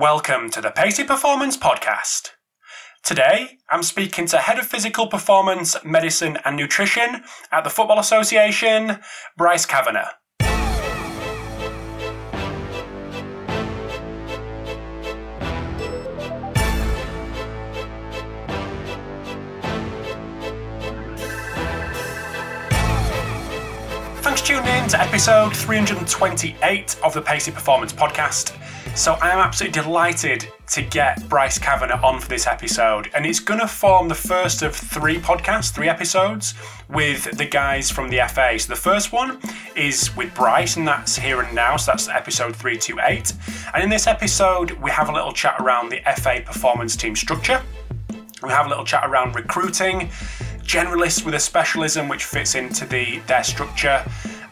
Welcome to the Pacey Performance Podcast. Today, I'm speaking to Head of Physical Performance, Medicine and Nutrition at the Football Association, Bryce Cavanagh. Thanks for tuning in to episode 328 of the Pacey Performance Podcast. So I am absolutely delighted to get Bryce Cavanagh on for this episode, and it's going to form the first of three podcasts, three episodes with the guys from the FA. So the first one is with Bryce, and that's here and now. So that's episode 328. And in this episode, we have a little chat around the FA performance team structure. We have a little chat around recruiting, generalists with a specialism which fits into the their structure,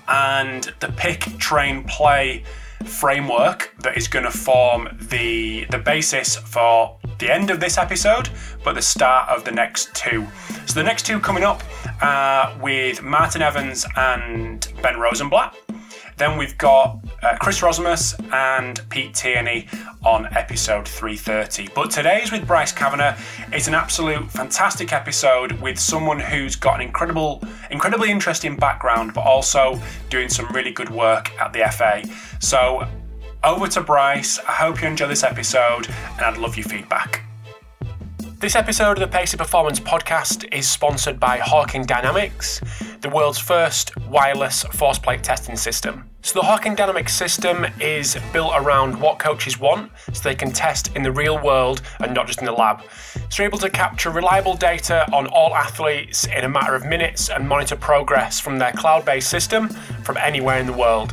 and the pick, train, play framework that is going to form the the basis for the end of this episode, but the start of the next two. So the next two coming up uh, with Martin Evans and Ben Rosenblatt. Then we've got uh, Chris Rosimus and Pete Tierney on episode 330. But today's with Bryce Cavanagh It's an absolute fantastic episode with someone who's got an incredible, incredibly interesting background, but also doing some really good work at the FA. So over to Bryce. I hope you enjoy this episode, and I'd love your feedback. This episode of the Pacey Performance podcast is sponsored by Hawkin Dynamics, the world's first wireless force plate testing system. So, the Hawkin Dynamics system is built around what coaches want so they can test in the real world and not just in the lab. So, you're able to capture reliable data on all athletes in a matter of minutes and monitor progress from their cloud based system from anywhere in the world.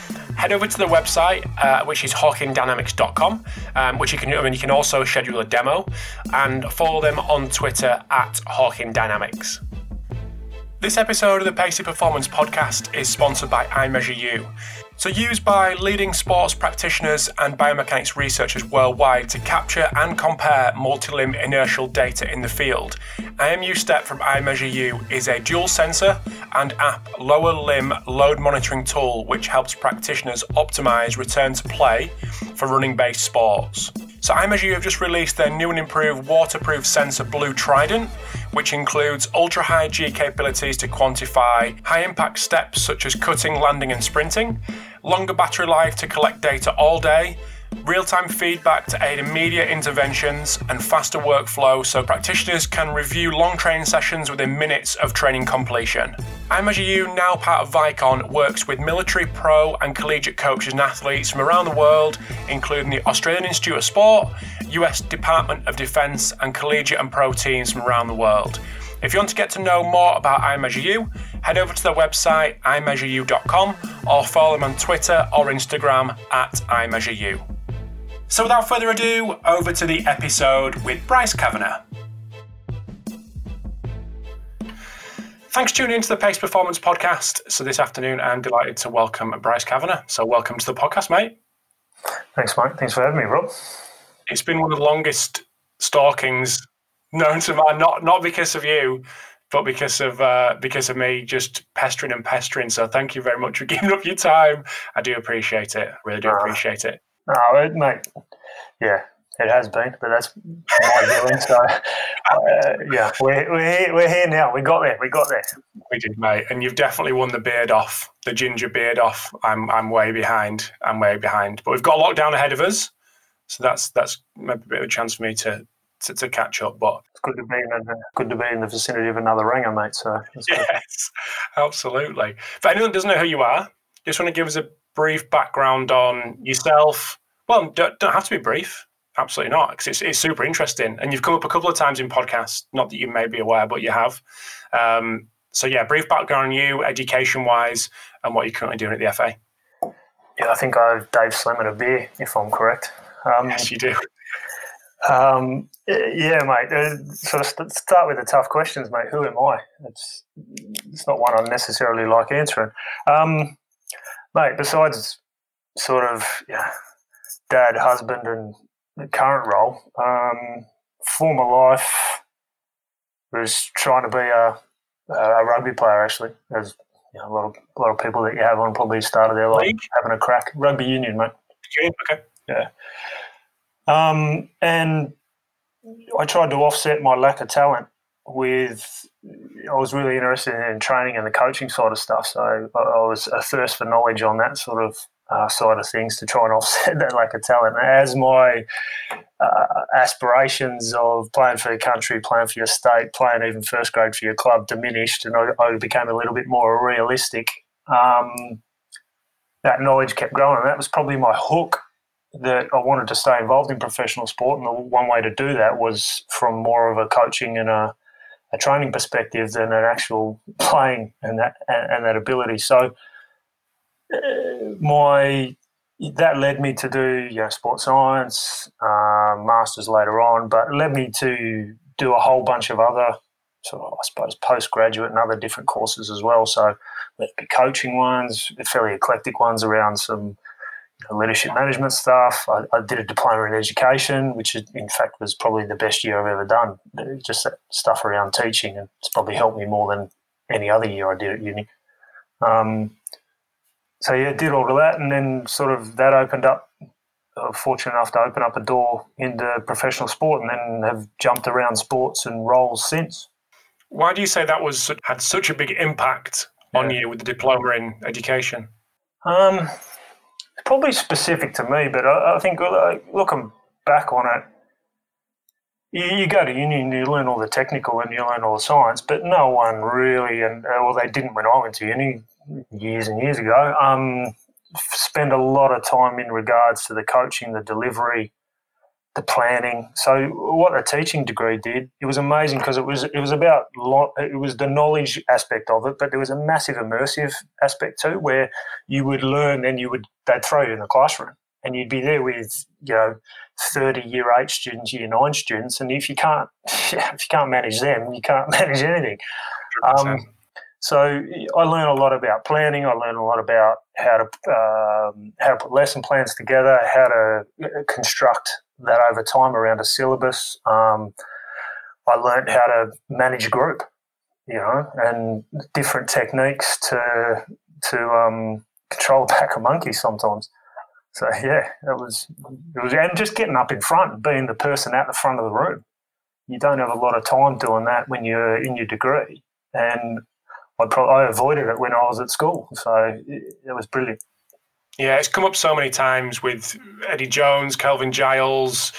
head over to the website, uh, which is hawkindynamics.com, um, which you can, I mean, you can also schedule a demo, and follow them on Twitter at hawkindynamics. This episode of the Pacey Performance Podcast is sponsored by iMeasureU. So, used by leading sports practitioners and biomechanics researchers worldwide to capture and compare multi limb inertial data in the field, IMU Step from iMeasureU is a dual sensor and app lower limb load monitoring tool which helps practitioners optimize return to play for running based sports. So, iMeasureU have just released their new and improved waterproof sensor Blue Trident, which includes ultra high G capabilities to quantify high impact steps such as cutting, landing, and sprinting, longer battery life to collect data all day, real time feedback to aid immediate interventions, and faster workflow so practitioners can review long training sessions within minutes of training completion. iMeasureU, now part of Vicon, works with military, pro, and collegiate coaches and athletes from around the world, including the Australian Institute of Sport, US Department of Defense, and collegiate and pro teams from around the world. If you want to get to know more about iMeasureU, head over to their website, iMeasureU.com, or follow them on Twitter or Instagram at iMeasureU. So without further ado, over to the episode with Bryce Cavanagh. Thanks for tuning into the Pacey Performance Podcast. So this afternoon, I'm delighted to welcome Bryce Cavanagh. So welcome to the podcast, mate. Thanks, Mike. Thanks for having me, Rob. It's been one of the longest stalkings known to man, not not because of you, but because of uh, because of me just pestering and pestering. So thank you very much for giving up your time. I do appreciate it. Really do uh, appreciate it. No, it, mate. Yeah, it has been, but that's my doing. So, uh, yeah, we're, we're, here, we're here now. We got there. We got there. We did, mate. And you've definitely won the beard off, the ginger beard off. I'm, I'm way behind. I'm way behind. But we've got a lockdown ahead of us. So that's that's maybe a bit of a chance for me to, to, to catch up. But it's good to be in the, good to be in the vicinity of another ringer, mate. So yes, good. absolutely. For anyone that doesn't know who you are, just want to give us a brief background on yourself. Well, don't, don't have to be brief. Absolutely not, because it's, it's super interesting. And you've come up a couple of times in podcasts, not that you may be aware, but you have. Um, so, yeah, brief background on you, education wise, and what you're currently doing at the FA. Yeah, I think I've Dave Slim at a beer, if I'm correct. Um, yes, you do. Um, yeah, mate. Uh, sort of start with the tough questions, mate. Who am I? It's it's not one I necessarily like answering, um, mate. Besides, sort of, yeah, dad, husband, and current role. Um, former life was trying to be a, a rugby player. Actually, there's you know, a lot of a lot of people that you have on probably started their life having a crack. Rugby union, mate. Okay. Yeah. Um, and I tried to offset my lack of talent with. I was really interested in training and the coaching side of stuff, so I, I was a thirst for knowledge on that sort of uh, side of things to try and offset that lack of talent. As my uh, aspirations of playing for your country, playing for your state, playing even first grade for your club diminished, and I, I became a little bit more realistic. Um, that knowledge kept growing, and that was probably my hook that I wanted to stay involved in professional sport. And the one way to do that was from more of a coaching and a, a training perspective than an actual playing and that and, and that ability. So uh, my that led me to do you know, sports science, uh, masters later on, but led me to do a whole bunch of other sort of, I suppose, postgraduate and other different courses as well. So coaching ones, fairly eclectic ones around some leadership management stuff. I, I, did a diploma in education, which in fact was probably the best year I've ever done. Just stuff around teaching, and it's probably helped me more than any other year I did at uni. Um, so yeah, did all of that, and then sort of that opened up. Uh, fortunate enough to open up a door into professional sport, and then have jumped around sports and roles since. Why do you say that was had such a big impact on yeah. you with the diploma in education? Um, probably specific to me, but I, I think uh, looking back on it, you, you, go to uni and you learn all the technical and you learn all the science, but no one really, and uh, well, they didn't when I went to uni years and years ago, um, spend a lot of time in regards to the coaching, the delivery, the planning. So what a teaching degree did, it was amazing because it was it was about it was the knowledge aspect of it, but there was a massive immersive aspect too, where you would learn and you would they'd throw you in the classroom and you'd be there with you know 30 year eight students, year nine students, and if you can't if you can't manage them, you can't manage anything. Um, so I learned a lot about planning. I learned a lot about how to um, how to put lesson plans together, how to uh, construct that over time around a syllabus. Um, I learned how to manage a group, you know, and different techniques to to um, control a pack of monkeys sometimes. So yeah, it was it was and just getting up in front, being the person at the front of the room. You don't have a lot of time doing that when you're in your degree, and I, pro- I avoided it when I was at school. So it, it was brilliant. Yeah, it's come up so many times with Eddie Jones, Kelvin Giles.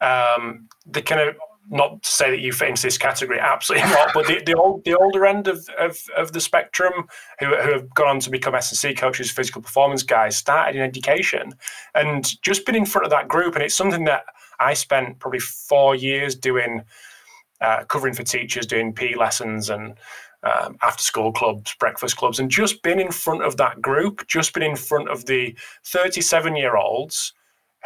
Um, the kind of not to say that you fit into this category, absolutely not. But the, the old the older end of, of, of the spectrum, who, who have gone on to become S&C coaches, physical performance guys, started in education, and just been in front of that group. And it's something that I spent probably four years doing, uh, covering for teachers, doing PE lessons and um, after school clubs, breakfast clubs, and just been in front of that group, just been in front of the 37 year olds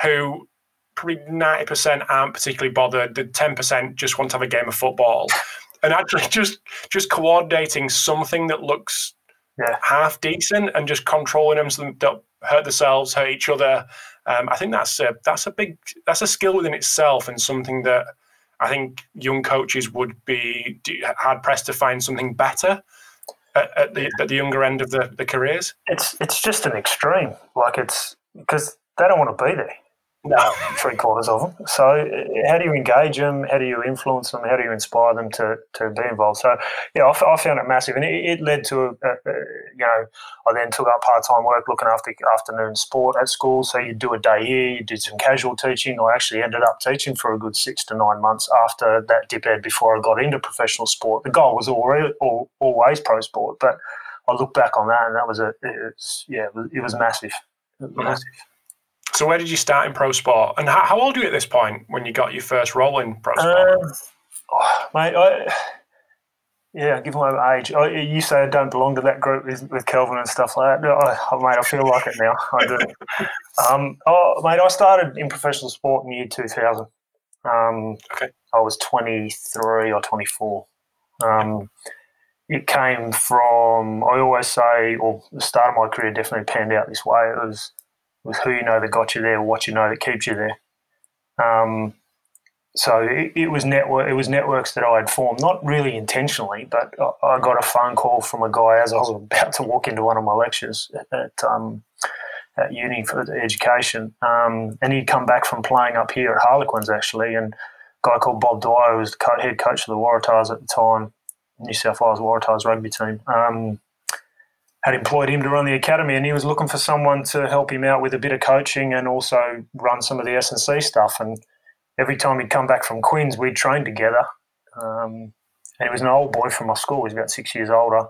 who probably 90% aren't particularly bothered. The 10% just want to have a game of football. and actually just just coordinating something that looks yeah. half decent and just controlling them so they don't hurt themselves, hurt each other. Um, I think that's a that's a big that's a skill within itself and something that I think young coaches would be hard pressed to find something better at, at, the, at the younger end of the, the careers. It's it's just an extreme. Like it's because they don't want to be there. No, three quarters of them. So, uh, how do you engage them? How do you influence them? How do you inspire them to, to be involved? So, yeah, I, I found it massive, and it, it led to a, a, you know, I then took up part time work looking after afternoon sport at school. So you do a day here, you did some casual teaching. I actually ended up teaching for a good six to nine months after that dip ed before I got into professional sport. The goal was already, always pro sport, but I look back on that, and that was a, it was, yeah, it was, it was massive, it was massive. So where did you start in pro sport, and how, how old were you at this point when you got your first role in pro sport? Um, oh, mate, I, yeah, given my age, I, you say I don't belong to that group with, with Kelvin and stuff like that. Oh, mate, I feel like it now. I do. um, oh, mate, I started in professional sport in year 2000. Um, okay. I was 23 or 24. Um, it came from, I always say, or the start of my career definitely panned out this way. It was, was who you know that got you there, what you know that keeps you there. Um, so it, it, was network. It was networks that I had formed, not really intentionally, but I, I, got a phone call from a guy as I was about to walk into one of my lectures at, at, um, at uni for education, um, and he'd come back from playing up here at Harlequins actually, and a guy called Bob Dwyer was the head coach of the Waratahs at the time, New South Wales Waratahs rugby team. Um, had employed him to run the academy, and he was looking for someone to help him out with a bit of coaching and also run some of the S and C stuff. And every time he'd come back from Queens, we'd train together. Um, and he was an old boy from my school. He was about six years older.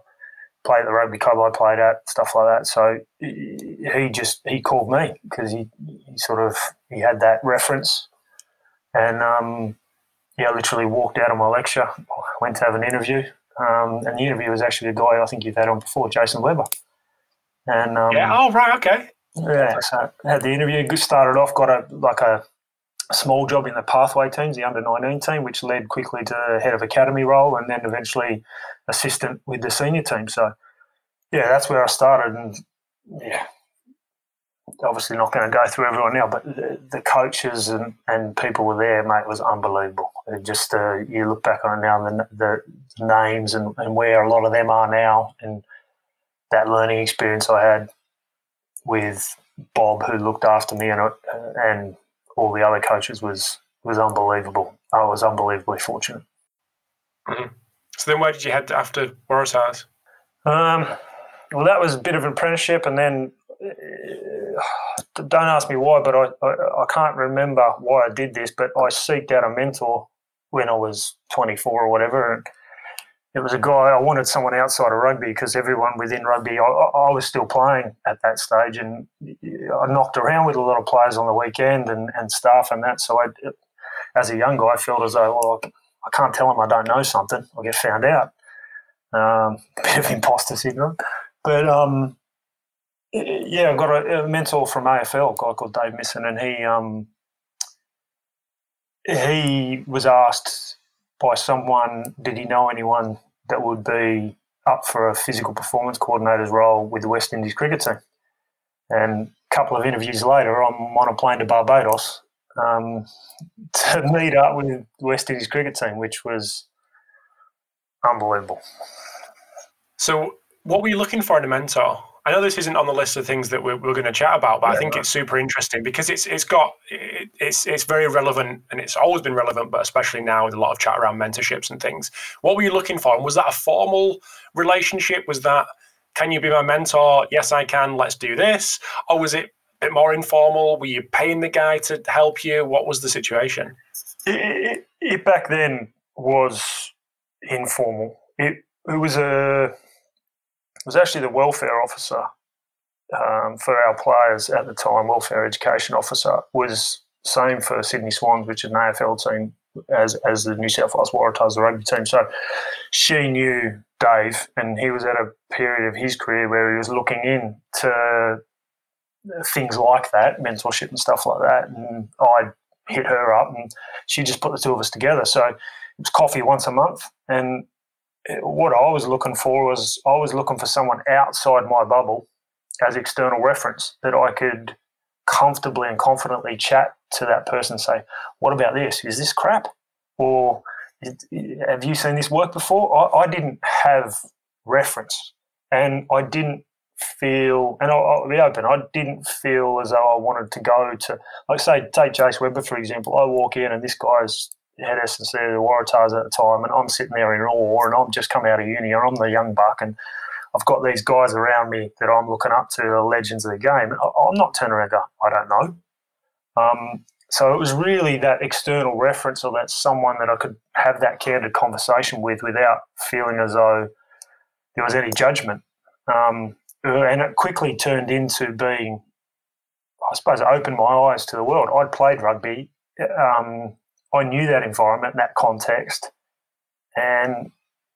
Played at the rugby club I played at, stuff like that. So he just he called me because he, he sort of he had that reference, and um, yeah, I literally walked out of my lecture, went to have an interview, um, and the interview was actually a guy I think you've had on before, Jason Weber. And um, yeah, oh right, okay. Yeah, so had the interview. Good started off, got a like a small job in the pathway teams, the under 19 team, which led quickly to head of academy role and then eventually assistant with the senior team. So, yeah, that's where I started. And yeah, obviously not going to go through everyone now, but the, the coaches and, and people were there, mate, was unbelievable. It just uh, you look back on it now, and the, the names and, and where a lot of them are now, and that learning experience I had with Bob, who looked after me, and and all the other coaches was was unbelievable. I was unbelievably fortunate. Mm-hmm. So then, where did you head after Waratahs? Um, well, that was a bit of an apprenticeship, and then uh, don't ask me why, but I, I, I can't remember why I did this, but I seeked out a mentor when I was 24 or whatever, and it was a guy I wanted someone outside of rugby because everyone within rugby I, I, was still playing at that stage and I knocked around with a lot of players on the weekend and, and stuff and that. So I as a young guy I felt as though well I can't tell them I don't know something. I'll get found out. Um, bit of imposter syndrome. But um, yeah I got a, a, mentor from AFL a guy called Dave Misson and he um, he was asked by someone, did he know anyone that would be up for a physical performance coordinator's role with the West Indies cricket team? And a couple of interviews later, I'm on a plane to Barbados um, to meet up with the West Indies cricket team, which was unbelievable. So, what were you looking for in a mentor? I know this isn't on the list of things that we're, we're going to chat about, but yeah, I think right. it's super interesting because it's it's got it, it's it's very relevant and it's always been relevant, but especially now with a lot of chat around mentorships and things. What were you looking for? And was that a formal relationship? Was that can you be my mentor? Yes, I can. Let's do this. Or was it a bit more informal? Were you paying the guy to help you? What was the situation? It, it, it back then was informal. It it was a was actually the welfare officer um, for our players at the time, welfare education officer, was same for Sydney Swans, which is an AFL team, as as the New South Wales Waratahs, the rugby team. So she knew Dave, and he was at a period of his career where he was looking in to things like that, mentorship and stuff like that. And I hit her up, and she just put the two of us together. So it was coffee once a month, and what I was looking for was I was looking for someone outside my bubble as external reference that I could comfortably and confidently chat to that person say, What about this? Is this crap? Or have you seen this work before? I, I didn't have reference and I didn't feel, and I'll, I'll, be open, I didn't feel as though I wanted to go to, like, say, take Jace Weber, for example. I walk in and this guy's head S&C the Waratahs at the time, and I'm sitting there in awe, and I'm just come out of uni, and I'm the young buck, and I've got these guys around me that I'm looking up to, the legends of the game. I'm not turning around I don't know. Um, so it was really that external reference or that someone that I could have that candid conversation with without feeling as though there was any judgment. Um, and it quickly turned into being, I suppose, it opened my eyes to the world. I'd played rugby. Um, I knew that environment, that context, and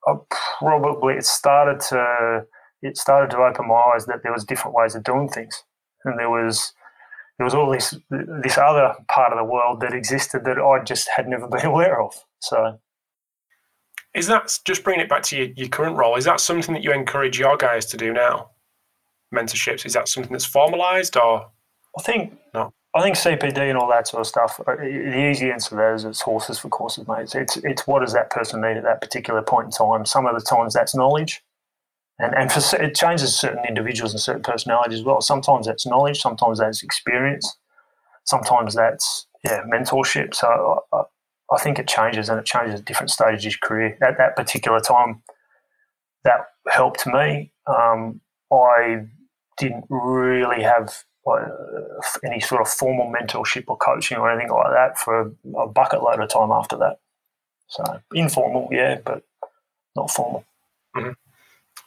I probably it started to it started to open my eyes that there was different ways of doing things, and there was there was all this this other part of the world that existed that I just had never been aware of. So, is that just bringing it back to your, your current role? Is that something that you encourage your guys to do now? Mentorships is that something that's formalised or? I think no. I think CPD and all that sort of stuff. Uh, the easy answer that is it's horses for courses, mate. It's it's what does that person need at that particular point in time. Some of the times that's knowledge, and and for, it changes certain individuals and certain personalities as well. Sometimes that's knowledge, sometimes that's experience, sometimes that's yeah mentorship. So I, I think it changes, and it changes at different stages of your career. At that particular time, that helped me. Um, I didn't really have uh, any sort of formal mentorship or coaching or anything like that for a bucket load of time after that. So informal, yeah, but not formal. Mm-hmm.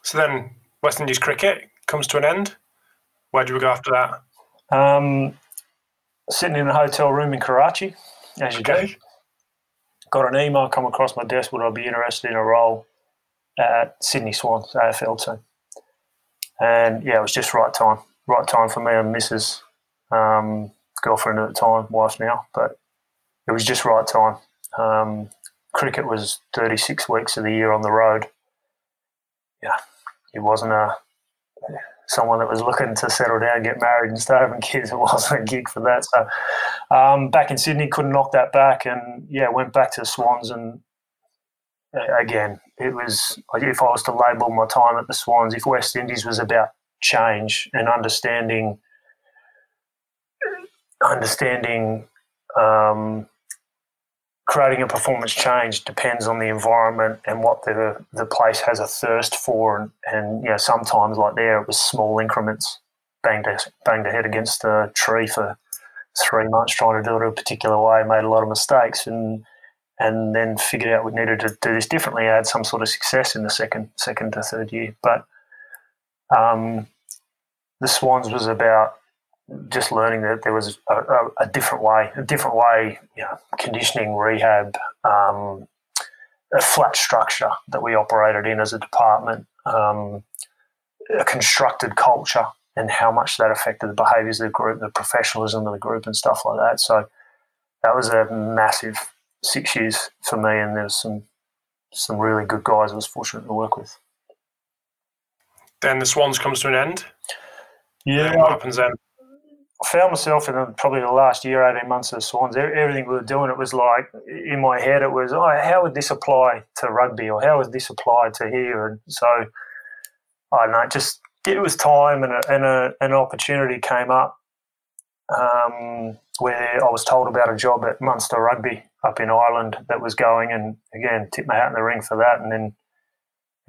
So then West Indies cricket comes to an end. Where do we go after that? Um, sitting in a hotel room in Karachi, as you okay. do. Got an email come across my desk. Would I be interested in a role at Sydney Swans AFL team? And yeah, it was just right time right time for me and Mrs. Um, girlfriend at the time, wife now, but it was just right time. Um, cricket was 36 weeks of the year on the road. Yeah, it wasn't a someone that was looking to settle down, get married, and start having kids. It wasn't a gig for that. So um, back in Sydney, couldn't knock that back, and yeah, went back to Swans. And again, it was if I was to label my time at the Swans, if West Indies was about change and understanding understanding um, creating a performance change depends on the environment and what the the place has a thirst for. And, and you know sometimes like there it was small increments banged a, banged a head against a tree for three months trying to do it a particular way made a lot of mistakes and and then figured out we needed to do this differently I had some sort of success in the second second to third year. But um, the Swans was about just learning that there was a, a, a different way, a different way, you know, conditioning, rehab, um, a flat structure that we operated in as a department, um, a constructed culture, and how much that affected the behaviours of the group, the professionalism of the group, and stuff like that. So that was a massive six years for me, and there's some some really good guys I was fortunate to work with. Then the Swans comes to an end. Yeah. What happens then? I found myself in probably the last year, 18 months of the Swans, everything we were doing, it was like in my head, it was, oh, how would this apply to rugby or how would this apply to here? And so, I don't know, just it was time and, a, and a, an opportunity came up um, where I was told about a job at Munster Rugby up in Ireland that was going. And again, tipped my hat in the ring for that and then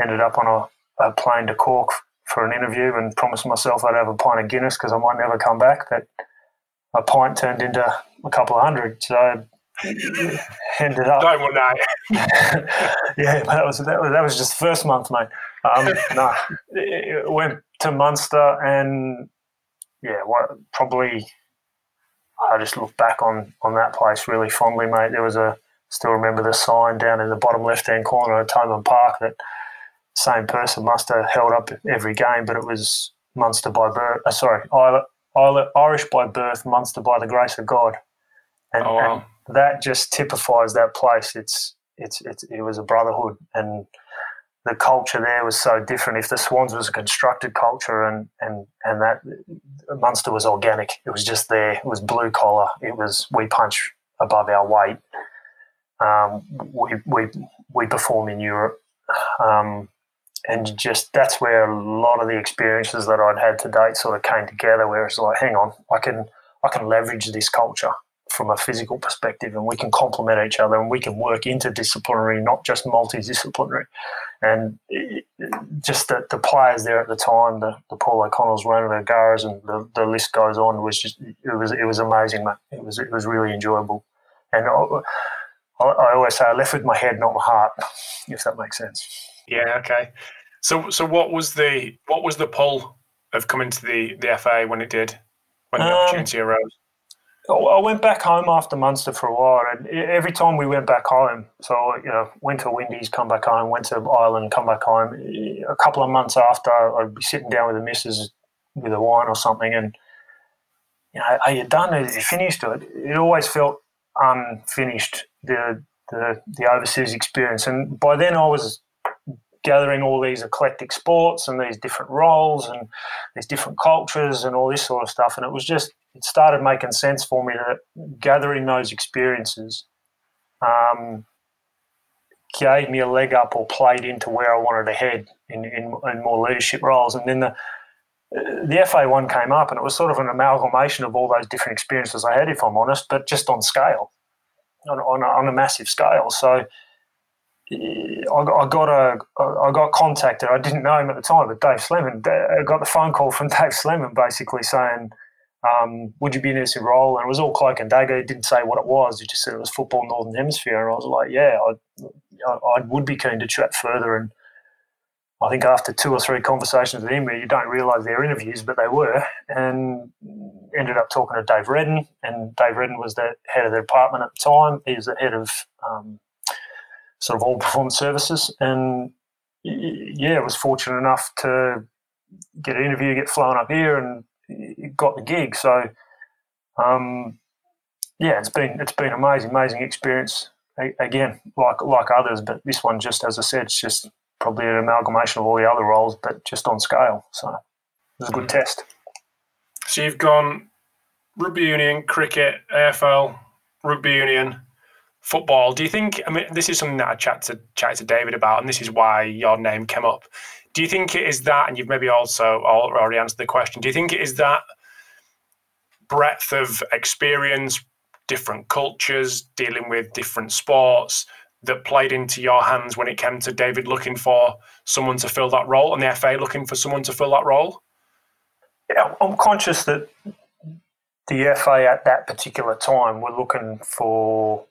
ended up on a, a plane to Cork for an interview and promised myself I'd have a pint of Guinness because I might never come back. But a pint turned into a couple of hundred, so I ended up. Don't want that. yeah, that was that was that was just the first month, mate. Um, no, it went to Munster and yeah, what probably I just look back on on that place really fondly, mate. There was a still remember the sign down in the bottom left hand corner of Thomond Park that same person must have held up every game, but it was Munster by birth. Uh, sorry, Irish by birth, Munster by the grace of God, and, oh, wow. and, that just typifies that place. It's, it's it's it was a brotherhood, and the culture there was so different. If the Swans was a constructed culture, and and and that Munster was organic, it was just there. It was blue collar. It was we punch above our weight. Um, we we we perform in Europe. Um, and mm. just that's where a lot of the experiences that I'd had to date sort of came together. Where it's like, hang on, I can I can leverage this culture from a physical perspective, and we can complement each other, and we can work interdisciplinary, not just multidisciplinary. And it, just the, the players there at the time, the, the Paul O'Connells, Ronan O'Gara's, and the, the list goes on. Was just it was it was amazing, mate. It was it was really enjoyable, and I, I always say I left with my head, not my heart, if that makes sense. Yeah. Okay. So, so what was the what was the pull of coming to the the FA when it did when the um, opportunity arose? I went back home after Munster for a while, and every time we went back home, so you know, went to Windies, come back home, went to Ireland, come back home. A couple of months after, I'd be sitting down with the missus with a wine or something, and you know, are you done? Are you finished? It, it always felt unfinished, the, the, the overseas experience. And by then I was gathering all these eclectic sports and these different roles and these different cultures and all this sort of stuff. And it was just, it started making sense for me that gathering those experiences um, gave me a leg up or played into where I wanted to head in, in, in more leadership roles. And then the, the FA one came up, and it was sort of an amalgamation of all those different experiences I had, if I'm honest, but just on scale, on, on, a, on a massive scale. So I got, a I got contacted. I didn't know him at the time, but Dave Slemon. I got the phone call from Dave Slemon basically saying, um, "Would you be in this role?" And it was all cloak and dagger. He didn't say what it was. He just said it was football Northern Hemisphere. And I was like, "Yeah, I, I would be keen to chat further." And I think after two or three conversations with him, where you don't realise they're interviews, but they were, and ended up talking to Dave Reddin. And Dave Reddin was the head of the department at the time. He was the head of um, sort of all performance services. And yeah, I was fortunate enough to get an interview, get flown up here, and got the gig. So um, yeah, it's been it's been amazing, amazing experience. Again, like like others, but this one just as I said, it's just probably an amalgamation of all the other roles, but just on scale. So it was a good mm-hmm. test. So you've gone rugby union, cricket, AFL, rugby union, football. Do you think? I mean, this is something that I chat to chat to David about, and this is why your name came up. Do you think it is that? And you've maybe also already answered the question. Do you think it is that breadth of experience, different cultures, dealing with different sports that played into your hands when it came to David looking for someone to fill that role and the FA looking for someone to fill that role? Yeah, I'm conscious that the FA at that particular time were looking for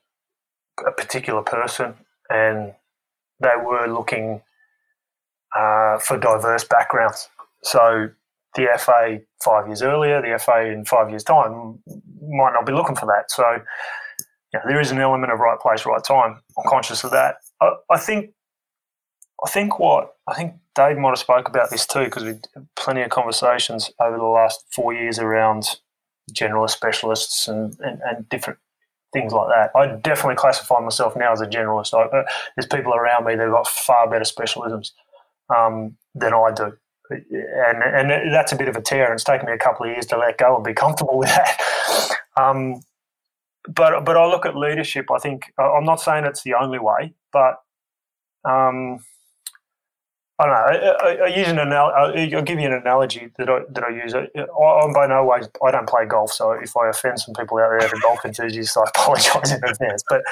a particular person, and they were looking uh, for diverse backgrounds. So the FA five years earlier, the FA in five years' time might not be looking for that. So yeah, there is an element of right place, right time. I'm conscious of that. I, I think, I think what I think Dave might have spoke about this too because we had plenty of conversations over the last four years around generalist specialists and, and, and different things like that. I definitely classify myself now as a generalist. I, uh, there's people around me that have got far better specialisms um, than I do. And, and that's a bit of a tear, and it's taken me a couple of years to let go and be comfortable with that. Um, but but I look at leadership. I think I'm not saying it's the only way, but um, I don't know. I, I, I use an analogy. I'll give you an analogy that I that I use. I, am by no way. I don't play golf, so if I offend some people out there are golf enthusiasts, I apologise in advance. But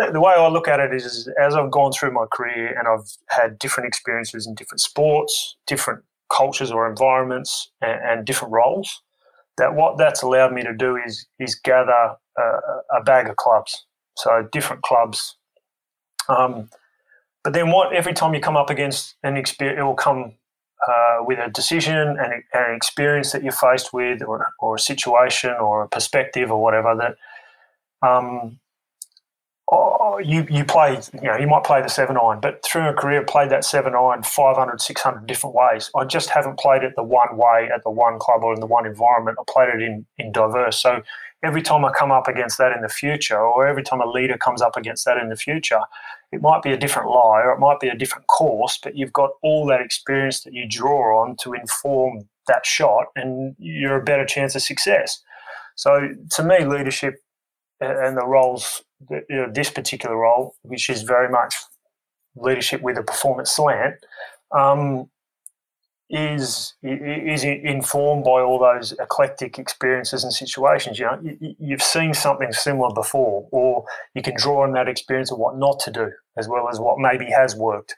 uh, the way I look at it is, as I've gone through my career and I've had different experiences in different sports, different cultures or environments, and, and different roles. That what that's allowed me to do is is gather a, a bag of clubs. So different clubs. Um, but then what? Every time you come up against an experience, it will come uh, with a decision and an experience that you're faced with, or, or a situation, or a perspective, or whatever that um, you you play. You know, you might play the seven iron, but through a career, played that seven iron 500, 600 different ways. I just haven't played it the one way at the one club or in the one environment. I played it in in diverse. So every time I come up against that in the future, or every time a leader comes up against that in the future, it might be a different lie or it might be a different course, but you've got all that experience that you draw on to inform that shot, and you're a better chance of success. So, to me, leadership and the roles, you know, this particular role, which is very much leadership with a performance slant, um, is is informed by all those eclectic experiences and situations. You know, you've seen something similar before, or you can draw on that experience of what not to do, as well as what maybe has worked,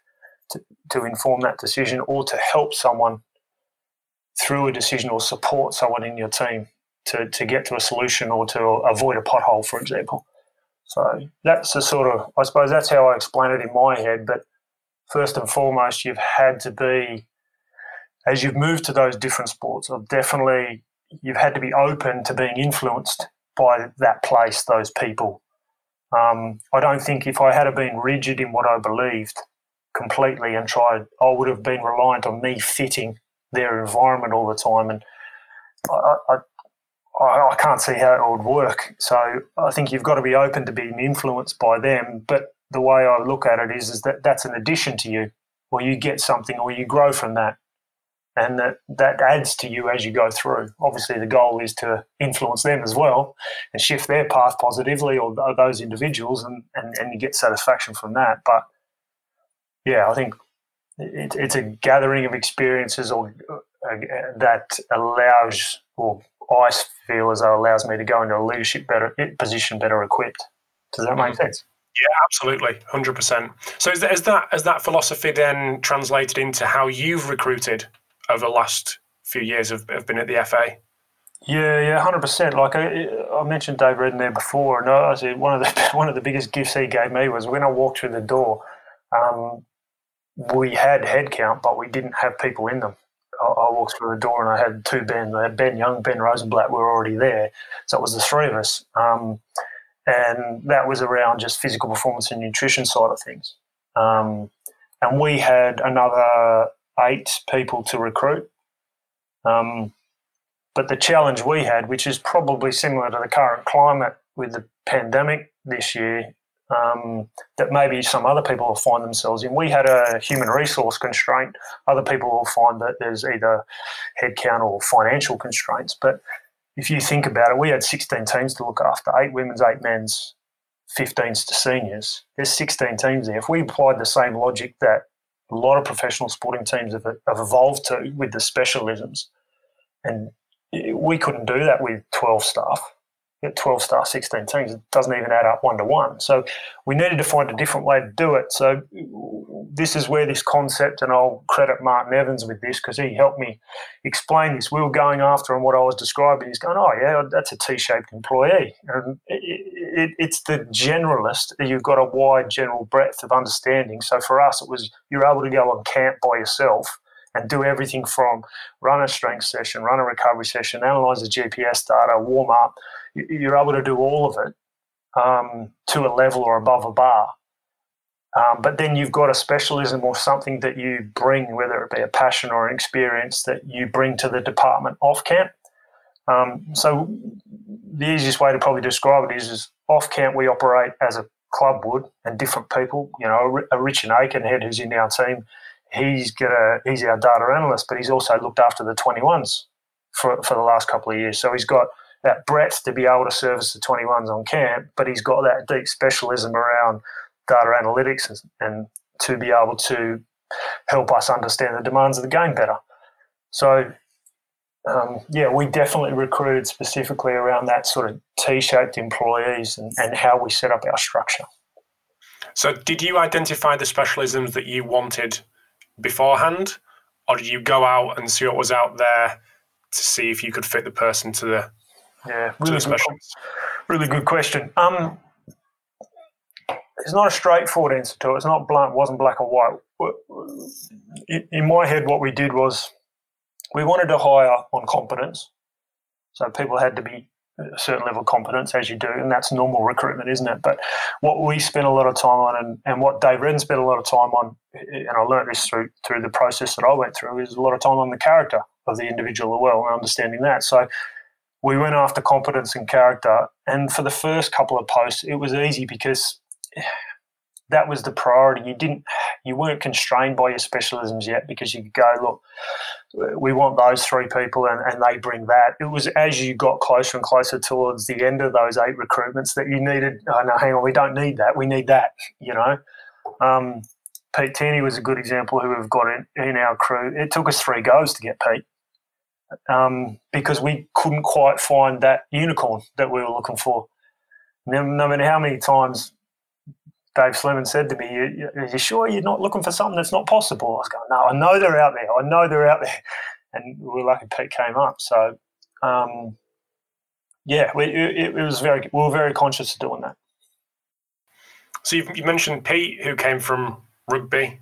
to, to inform that decision, or to help someone through a decision, or support someone in your team to to get to a solution, or to avoid a pothole, for example. So that's the sort of, I suppose, that's how I explain it in my head. But first and foremost, you've had to be as you've moved to those different sports, I've definitely you've had to be open to being influenced by that place, those people. Um, I don't think if I had been rigid in what I believed completely and tried, I would have been reliant on me fitting their environment all the time. And I, I, I, I can't see how it would work. So I think you've got to be open to being influenced by them. But the way I look at it is, is that that's an addition to you, or you get something, or you grow from that, and that that adds to you as you go through. Obviously, the goal is to influence them as well and shift their path positively, or those individuals, and and, and you get satisfaction from that. But yeah, I think it, it's a gathering of experiences, or uh, that allows, or I feel as though allows me to go into a leadership better position, better equipped. Does that make mm-hmm. sense? Yeah, absolutely, hundred percent. So is that, is that has that philosophy then translated into how you've recruited over the last few years have, of been at the FA? Yeah, yeah, hundred percent. Like I, I, mentioned, Dave Reddin there before, and I said one of the one of the biggest gifts he gave me was when I walked through the door. Um, we had headcount, but we didn't have people in them. I, I, walked through the door and I had two Ben. I had Ben Young, Ben Rosenblatt were already there, so it was the three of us. Um, and that was around just physical performance and nutrition side of things. Um, and we had another eight people to recruit. Um, but the challenge we had, which is probably similar to the current climate with the pandemic this year, um, that maybe some other people will find themselves in. We had a human resource constraint. Other people will find that there's either headcount or financial constraints. But if you think about it, we had 16 teams to look after eight women's, eight men's, 15s to seniors. There's 16 teams there. If we applied the same logic that a lot of professional sporting teams have, have evolved to with the specialisms, and we couldn't do that with 12 staff. 12 star 16 teams it doesn't even add up one to one so we needed to find a different way to do it. So this is where this concept and i'll credit martin evans with this because he helped me explain this we were going after and what i was describing. He's going oh yeah that's a t-shaped employee. And it, it, it's the generalist. You've got a wide general breadth of understanding. So for us it was you're able to go on camp by yourself and do everything from run a strength session, run a recovery session, analyze the GPS data, warm up, you're able to do all of it um, to a level or above a bar. Um, but then you've got a specialism or something that you bring, whether it be a passion or an experience that you bring to the department off camp. Um, so the easiest way to probably describe it is, is off camp we operate as a club would and different people. You know, a Richard Akenhead who's in our team, he's got a, he's our data analyst, but he's also looked after the 21s for, for the last couple of years. So he's got that breadth to be able to service the 21s on camp, but he's got that deep specialism around data analytics and, and to be able to help us understand the demands of the game better. So, um, yeah, we definitely recruited specifically around that sort of T-shaped employees and, and how we set up our structure. So, did you identify the specialisms that you wanted beforehand, or did you go out and see what was out there to see if you could fit the person to the yeah, really good, really good question. Um, it's not a straightforward answer to it. It's not blunt. wasn't black or white. In my head, what we did was we wanted to hire on competence. So people had to be a certain level of competence, as you do, and that's normal recruitment, isn't it? But what we spent a lot of time on, and, and what Dave Reddin spent a lot of time on, and I learned this through through the process that I went through, is a lot of time on the character of the individual as well, and understanding that. So we went after competence and character. And for the first couple of posts, it was easy because that was the priority. You didn't, you weren't constrained by your specialisms yet because you could go, look, we want those three people and, and they bring that. It was as you got closer and closer towards the end of those eight recruitments that you needed, oh, no, hang on, we don't need that. We need that, you know. Um, Pete Tierney was a good example who we've got in, in our crew. It took us three goes to get Pete um, because we couldn't quite find that unicorn that we were looking for. No, matter how many times Dave Sleman said to me, "Are you sure you're not looking for something that's not possible?" I was going, "No, I know they're out there. I know they're out there." And we are lucky Pete came up. So, um, yeah, we, it, it, was very. We were very conscious of doing that. So you, you mentioned Pete, who came from rugby.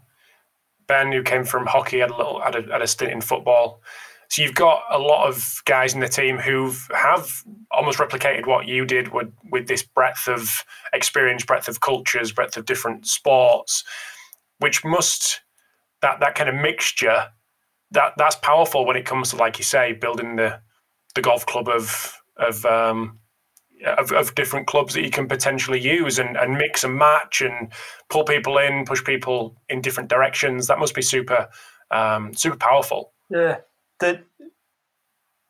Ben, who came from hockey, had a little had a, had a stint in football. So you've got a lot of guys in the team who have almost replicated what you did with with this breadth of experience, breadth of cultures, breadth of different sports, which must that that kind of mixture that that's powerful when it comes to like you say building the the golf club of of um, of, of, different clubs that you can potentially use and, and mix and match and pull people in, push people in different directions. That must be super um, super powerful. Yeah, the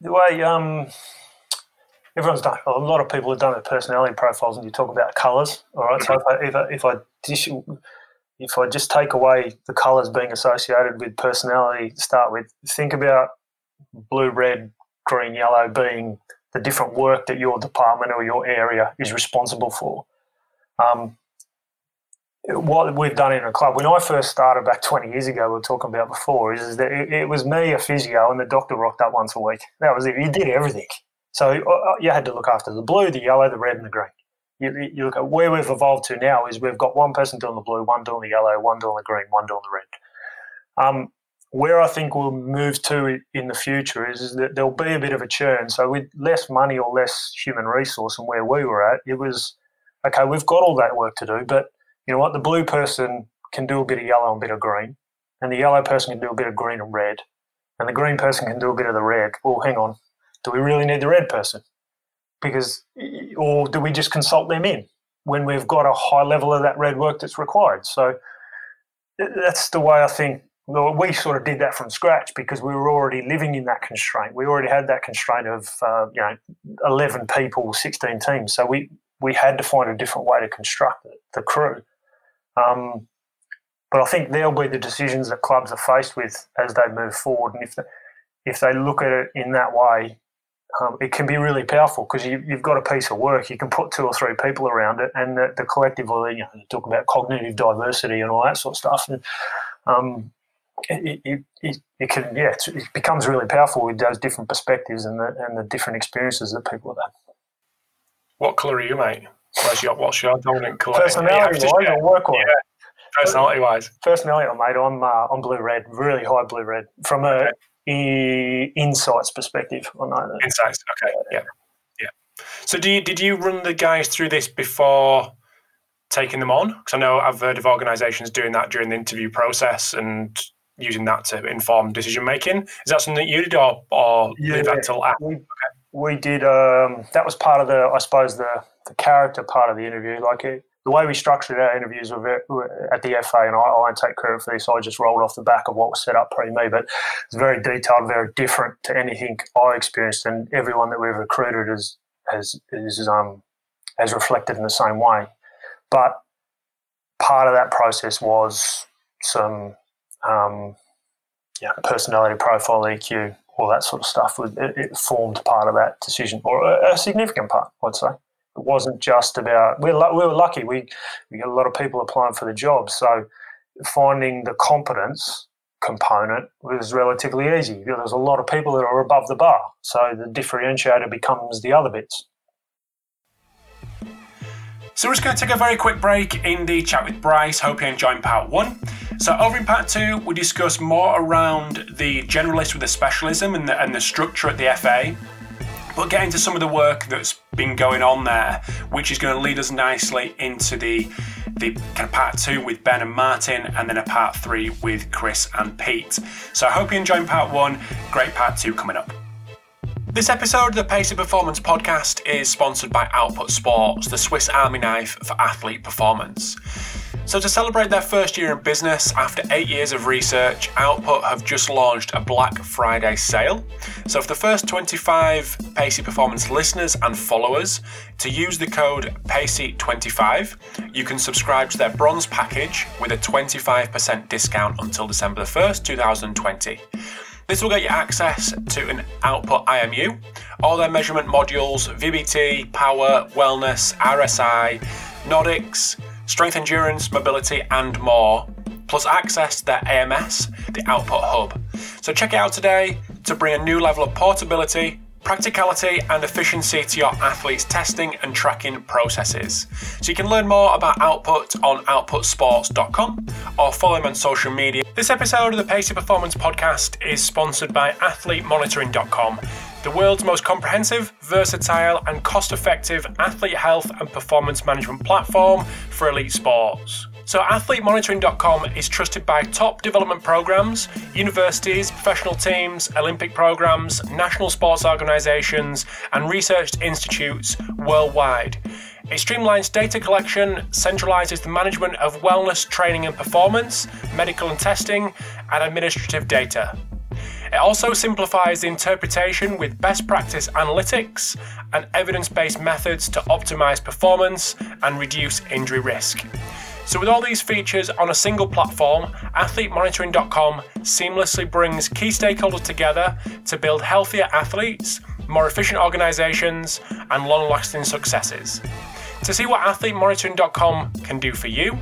the way um, everyone's done a lot of people have done their personality profiles, and you talk about colours. All right, so if I if I, if I dish, if I just take away the colours being associated with personality to start with, think about blue, red, green, yellow being the different work that your department or your area is responsible for. Um, what we've done in a club, when I first started back 20 years ago, we were talking about before, is, is that it, it, was me, a physio, and the doctor rocked up once a week. That was it. You did everything. So uh, uh, you had to look after the blue, the yellow, the red, and the green. You, you look at where we've evolved to now is we've got one person doing the blue, one doing the yellow, one doing the green, one doing the red. Um, where I think we'll move to in the future is, is, that there'll be a bit of a churn. So with less money or less human resource and where we were at, it was okay. We've got all that work to do, but you know what? The blue person can do a bit of yellow and a bit of green, and the yellow person can do a bit of green and red, and the green person can do a bit of the red. Well, hang on. Do we really need the red person? Because, or do we just consult them in when we've got a high level of that red work that's required? So that's the way I think well, we sort of did that from scratch because we were already living in that constraint. We already had that constraint of uh, you know eleven people, sixteen teams. So we we had to find a different way to construct the crew. Um, but I think there'll be the decisions that clubs are faced with as they move forward, and if they, if they look at it in that way, um, it can be really powerful because you, have got a piece of work. You can put two or three people around it, and the, the collective, you know, talk about cognitive diversity and all that sort of stuff. And, um, it, it, it, it, can, yeah, it becomes really powerful with those different perspectives and the, and the different experiences that people have had. What colour are you, mate? What's your, what's your dominant colour? Personality wise or work wise? Yeah. Personality wise. Personality, mate, I'm, uh, I'm blue red, really high blue red. From a okay. insights perspective, I know that. Insights, okay, yeah. yeah. So, do you, did you run the guys through this before taking them on? Because I know I've heard of organisations doing that during the interview process and using that to inform decision making. Is that something that you did, or, or yeah, leave that till after? We, we did. Um, that was part of the, I suppose, the the character part of the interview. Like it, the way we structured our interviews were at the FA, and I, I take credit for this. I just rolled off the back of what was set up pre me, but it's very detailed, very different to anything I experienced, and everyone that we've recruited is has is um has reflected in the same way. But part of that process was some um, yeah, personality profile, EQ, all that sort of stuff. It, it formed part of that decision, or a significant part, I'd say it wasn't just about we were, we were lucky we we got a lot of people applying for the job so finding the competence component was relatively easy there's a lot of people that are above the bar so the differentiator becomes the other bits so we're just going to take a very quick break in the chat with Bryce. Hope you enjoyed part one. So over in part two, we discuss more around the generalist with the specialism and the, and the structure at the FA but get into some of the work that's been going on there, which is going to lead us nicely into the the kind of part two with Ben and Martin, and then a part three with Chris and Pete. So I hope you enjoyed part one. Great part two coming up. This episode of the Pacey Performance podcast is sponsored by Output Sports, the Swiss Army knife for athlete performance. So, to celebrate their first year in business, after eight years of research, Output have just launched a Black Friday sale. So, for the first 25 Pacey Performance listeners and followers to use the code PACEY25, you can subscribe to their bronze package with a 25% discount until December the 1st, 2020. This will get you access to an Output IMU, all their measurement modules, VBT, power, wellness, RSI, Nordics, strength endurance, mobility, and more, plus access to their AMS, the Output Hub. So check it out today to bring a new level of portability, practicality, and efficiency to your athletes' testing and tracking processes. So you can learn more about Output on outputsports.com or follow them on social media. This episode of the Pacey Performance Podcast is sponsored by athletemonitoring.com the world's most comprehensive, versatile, and cost effective athlete health and performance management platform for elite sports. So, athletemonitoring.com is trusted by top development programs, universities, professional teams, Olympic programs, national sports organizations, and research institutes worldwide. It streamlines data collection, centralizes the management of wellness, training and performance, medical and testing, and administrative data. It also simplifies interpretation with best practice analytics and evidence based methods to optimize performance and reduce injury risk. So, with all these features on a single platform, athletemonitoring.com seamlessly brings key stakeholders together to build healthier athletes, more efficient organizations, and long lasting successes. To see what athletemonitoring.com can do for you,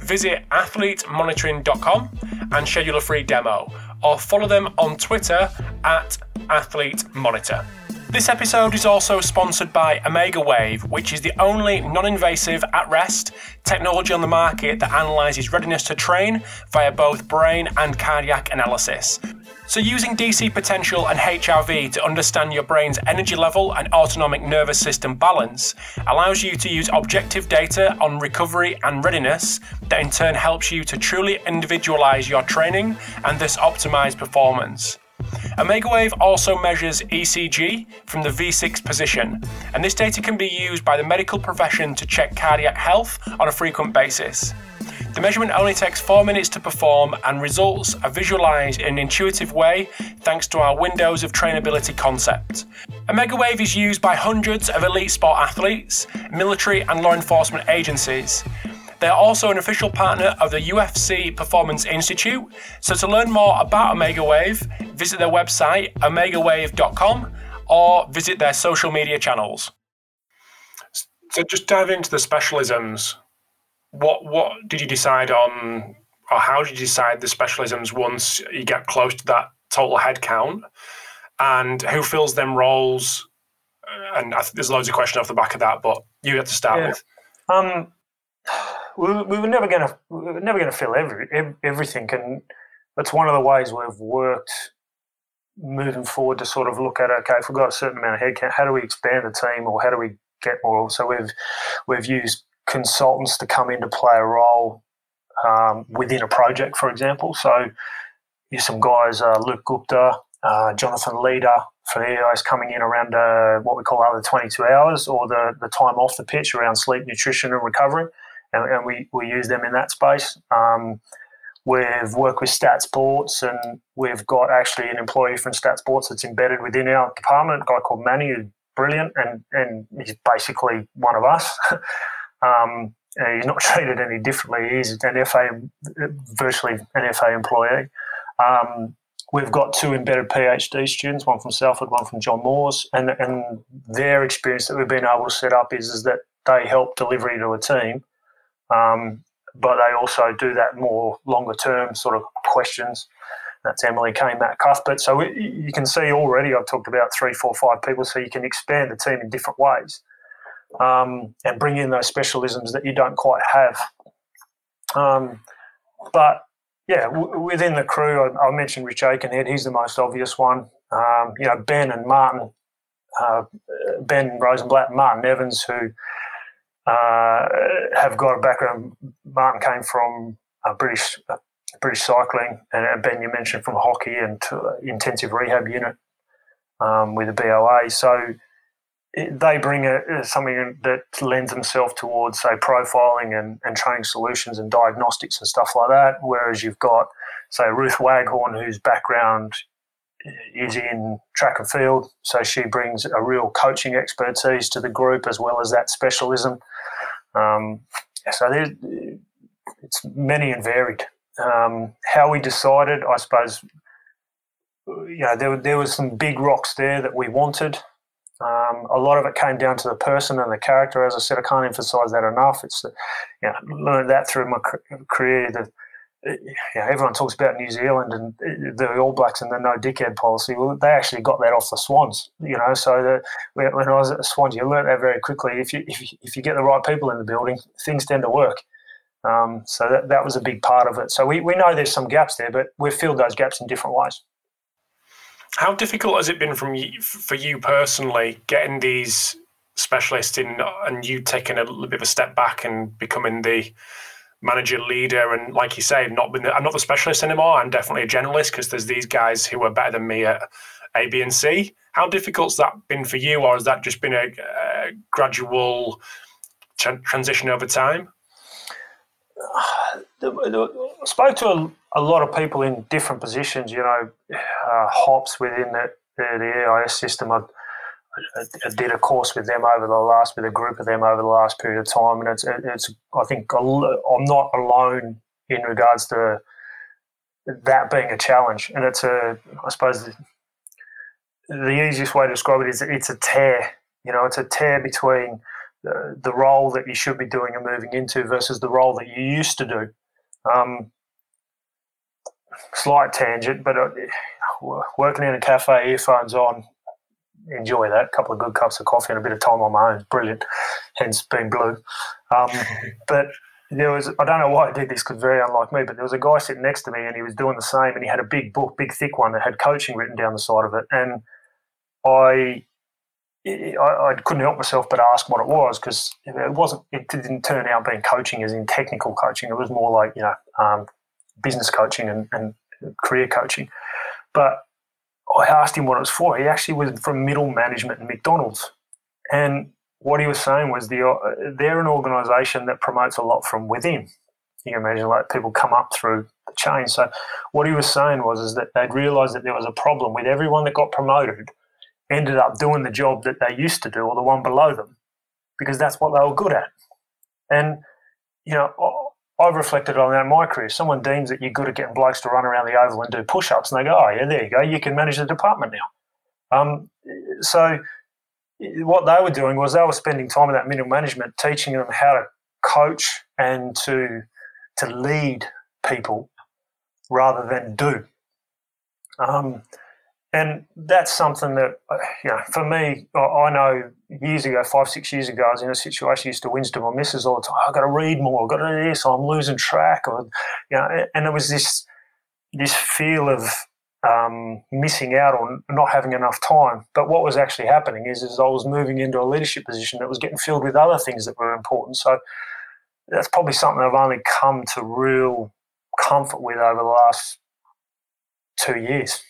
visit athletemonitoring.com and schedule a free demo, or follow them on Twitter at athletemonitor. This episode is also sponsored by OmegaWave, which is the only non invasive at rest technology on the market that analyzes readiness to train via both brain and cardiac analysis. So, using DC potential and HRV to understand your brain's energy level and autonomic nervous system balance allows you to use objective data on recovery and readiness that in turn helps you to truly individualize your training and thus optimize performance. OmegaWave also measures ECG from the V6 position, and this data can be used by the medical profession to check cardiac health on a frequent basis. The measurement only takes 4 minutes to perform, and results are visualized in an intuitive way thanks to our windows of trainability concept. OmegaWave is used by hundreds of elite sport athletes, military, and law enforcement agencies. They are also an official partner of the UFC Performance Institute. So to learn more about OmegaWave, visit their website, omegawave.com, or visit their social media channels. So just dive into the specialisms. What what did you decide on, or how did you decide the specialisms once you get close to that total head count? And who fills them roles? And there's loads of questions off the back of that, but you have to start yeah. with. Um, we, we were never going to we were never going to fill every, everything, and that's one of the ways we've worked moving forward to sort of look at okay, if we've got a certain amount of headcount, how do we expand the team, or how do we get more? So we've we've used consultants to come in to play a role um, within a project, for example. So you some guys, uh, Luke Gupta, uh, Jonathan Leeder for the EIS coming in around uh, what we call other 22 hours or the, the time off the pitch around sleep, nutrition, and recovery and, and we, we use them in that space. Um, we've worked with Stat Sports, and we've got actually an employee from Stat Sports that's embedded within our department, a guy called Manny, who's brilliant, and, and he's basically one of us. um, he's not treated any differently. He's an FA, virtually an FA employee. Um, we've got two embedded PhD students, one from Salford, one from John Moores, and and their experience that we've been able to set up is is that they help delivery to a team um, but they also do that more longer term sort of questions. That's Emily Kane, Matt Cuthbert. So you can see already I've talked about three, four, five people. So you can expand the team in different ways um, and bring in those specialisms that you don't quite have. Um, but yeah, w- within the crew, I, I, mentioned Rich Akenhead. He's the most obvious one. Um, you know, Ben and Martin, uh, Ben Rosenblatt Martin Evans, who uh, have got a background. Martin came from uh, British uh, British cycling, and Ben you mentioned from hockey and intensive rehab unit um, with the BOA. So they bring a, something that lends themselves towards, say, profiling and, and training solutions and diagnostics and stuff like that. Whereas you've got, say, Ruth Waghorn, whose background is in track and field. So she brings a real coaching expertise to the group as well as that specialism. Um, so it's many and varied. Um, how we decided, I suppose, you know, there, there was some big rocks there that we wanted. Um, a lot of it came down to the person and the character. As I said, I can't emphasize that enough. It's, you know, learned that through my career. The, you know, everyone talks about New Zealand and the All Blacks and the no dickhead policy. Well, they actually got that off the Swans, you know. So the, when I was at the Swans, you learn that very quickly. If you, if you, if you get the right people in the building, things tend to work. Um, so that, that was a big part of it. So we, we know there's some gaps there, but we've filled those gaps in different ways. How difficult has it been from you, for you personally getting these specialists in and you taking a little bit of a step back and becoming the manager, leader, and like you say, not been. The, I'm not the specialist anymore. I'm definitely a generalist because there's these guys who are better than me at A, B, and C. How difficult's that been for you, or has that just been a, a gradual tra- transition over time? I spoke to a, a, lot of people in different positions. You know, uh, hops within the, the, the EIS system. I, I, did a course with them over the last, with a group of them over the last period of time, and it's, it's. I think I'm not alone in regards to that being a challenge, and it's a. I suppose the, the easiest way to describe it is it's a tear. You know, it's a tear between the, the role that you should be doing and moving into versus the role that you used to do. Um, slight tangent, but uh, working in a cafe, earphones on, enjoy that. A couple of good cups of coffee and a bit of time on my own, brilliant. Hence being blue. Um, but there was I don't know why I did this because very unlike me, but there was a guy sitting next to me and he was doing the same and he had a big book, big thick one that had coaching written down the side of it, and I I, I, couldn't help myself but ask what it was because it wasn't. It didn't turn out being coaching as in technical coaching. It was more like you know um, business coaching and, and, career coaching. But I asked him what it was for. He actually was from middle management in McDonald's, and what he was saying was the uh, they're an organisation that promotes a lot from within. You can imagine like people come up through the chain. So what he was saying was is that they'd realised that there was a problem with everyone that got promoted ended up doing the job that they used to do or the one below them because that's what they were good at. And, you know, I've reflected on that in my career. Someone deems that you're good at getting blokes to run around the oval and do push ups, and they go, oh, yeah, there you go, you can manage the department now. Um, so, what they were doing was they were spending time in that middle management teaching them how to coach and to to lead people rather than do. Um, and that's something that, uh, you know, for me, I know years ago, five, six years ago, I was in a situation I used to whinge to my missus all the time. I've got to read more. I've got to do this. I'm losing track. Or, you know, and there was this this feel of um, missing out or not having enough time. But what was actually happening is, is I was moving into a leadership position that was getting filled with other things that were important. So that's probably something I've only come to real comfort with over the last two years.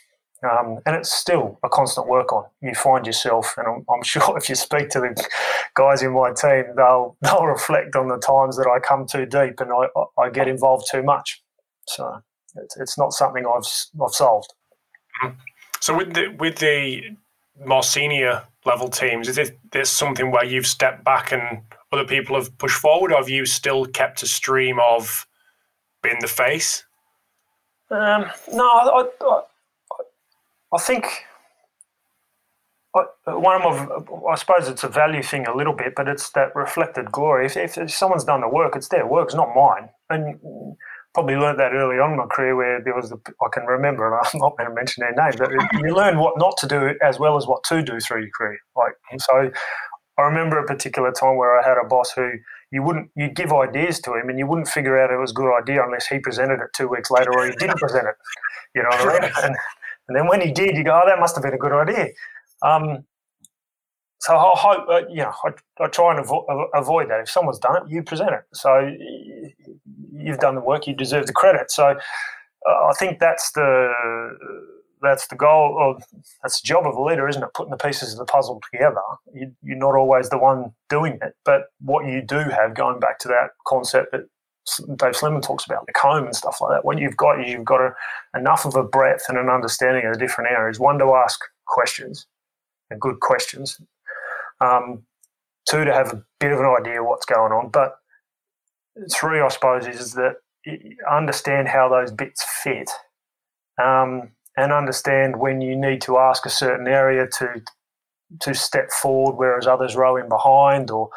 Um, and it's still a constant work on. You find yourself, and I'm, I'm, sure if you speak to the guys in my team, they'll they'll reflect on the times that I come too deep and I, I get involved too much. So it's, it's not something I've I've solved. Mm-hmm. So with the with the more senior level teams, is it this something where you've stepped back and other people have pushed forward, or have you still kept a stream of being the face? Um, no, I, I, I think one of I suppose it's a value thing a little bit, but it's that reflected glory. If, if someone's done the work, it's their work, it's not mine. And probably learned that early on in my career where there was the, I can remember, and I'm not going to mention their name, but you learn what not to do as well as what to do through your career. Like, so I remember a particular time where I had a boss who you wouldn't, you'd give ideas to him and you wouldn't figure out it was a good idea unless he presented it two weeks later or he didn't present it. You know what I mean? And, and then when he did, you go, oh, that must have been a good idea. Um, so I hope, uh, you know, I, I try and avo- avoid that. If someone's done it, you present it. So you've done the work, you deserve the credit. So uh, I think that's the that's the goal, of that's the job of a leader, isn't it? Putting the pieces of the puzzle together. You, you're not always the one doing it, but what you do have, going back to that concept that Dave Slimon talks about the comb and stuff like that. When you've got you've got a, enough of a breadth and an understanding of the different areas. One to ask questions, and good questions. Um, two to have a bit of an idea what's going on. But three, I suppose, is that understand how those bits fit, um, and understand when you need to ask a certain area to to step forward, whereas others row in behind, or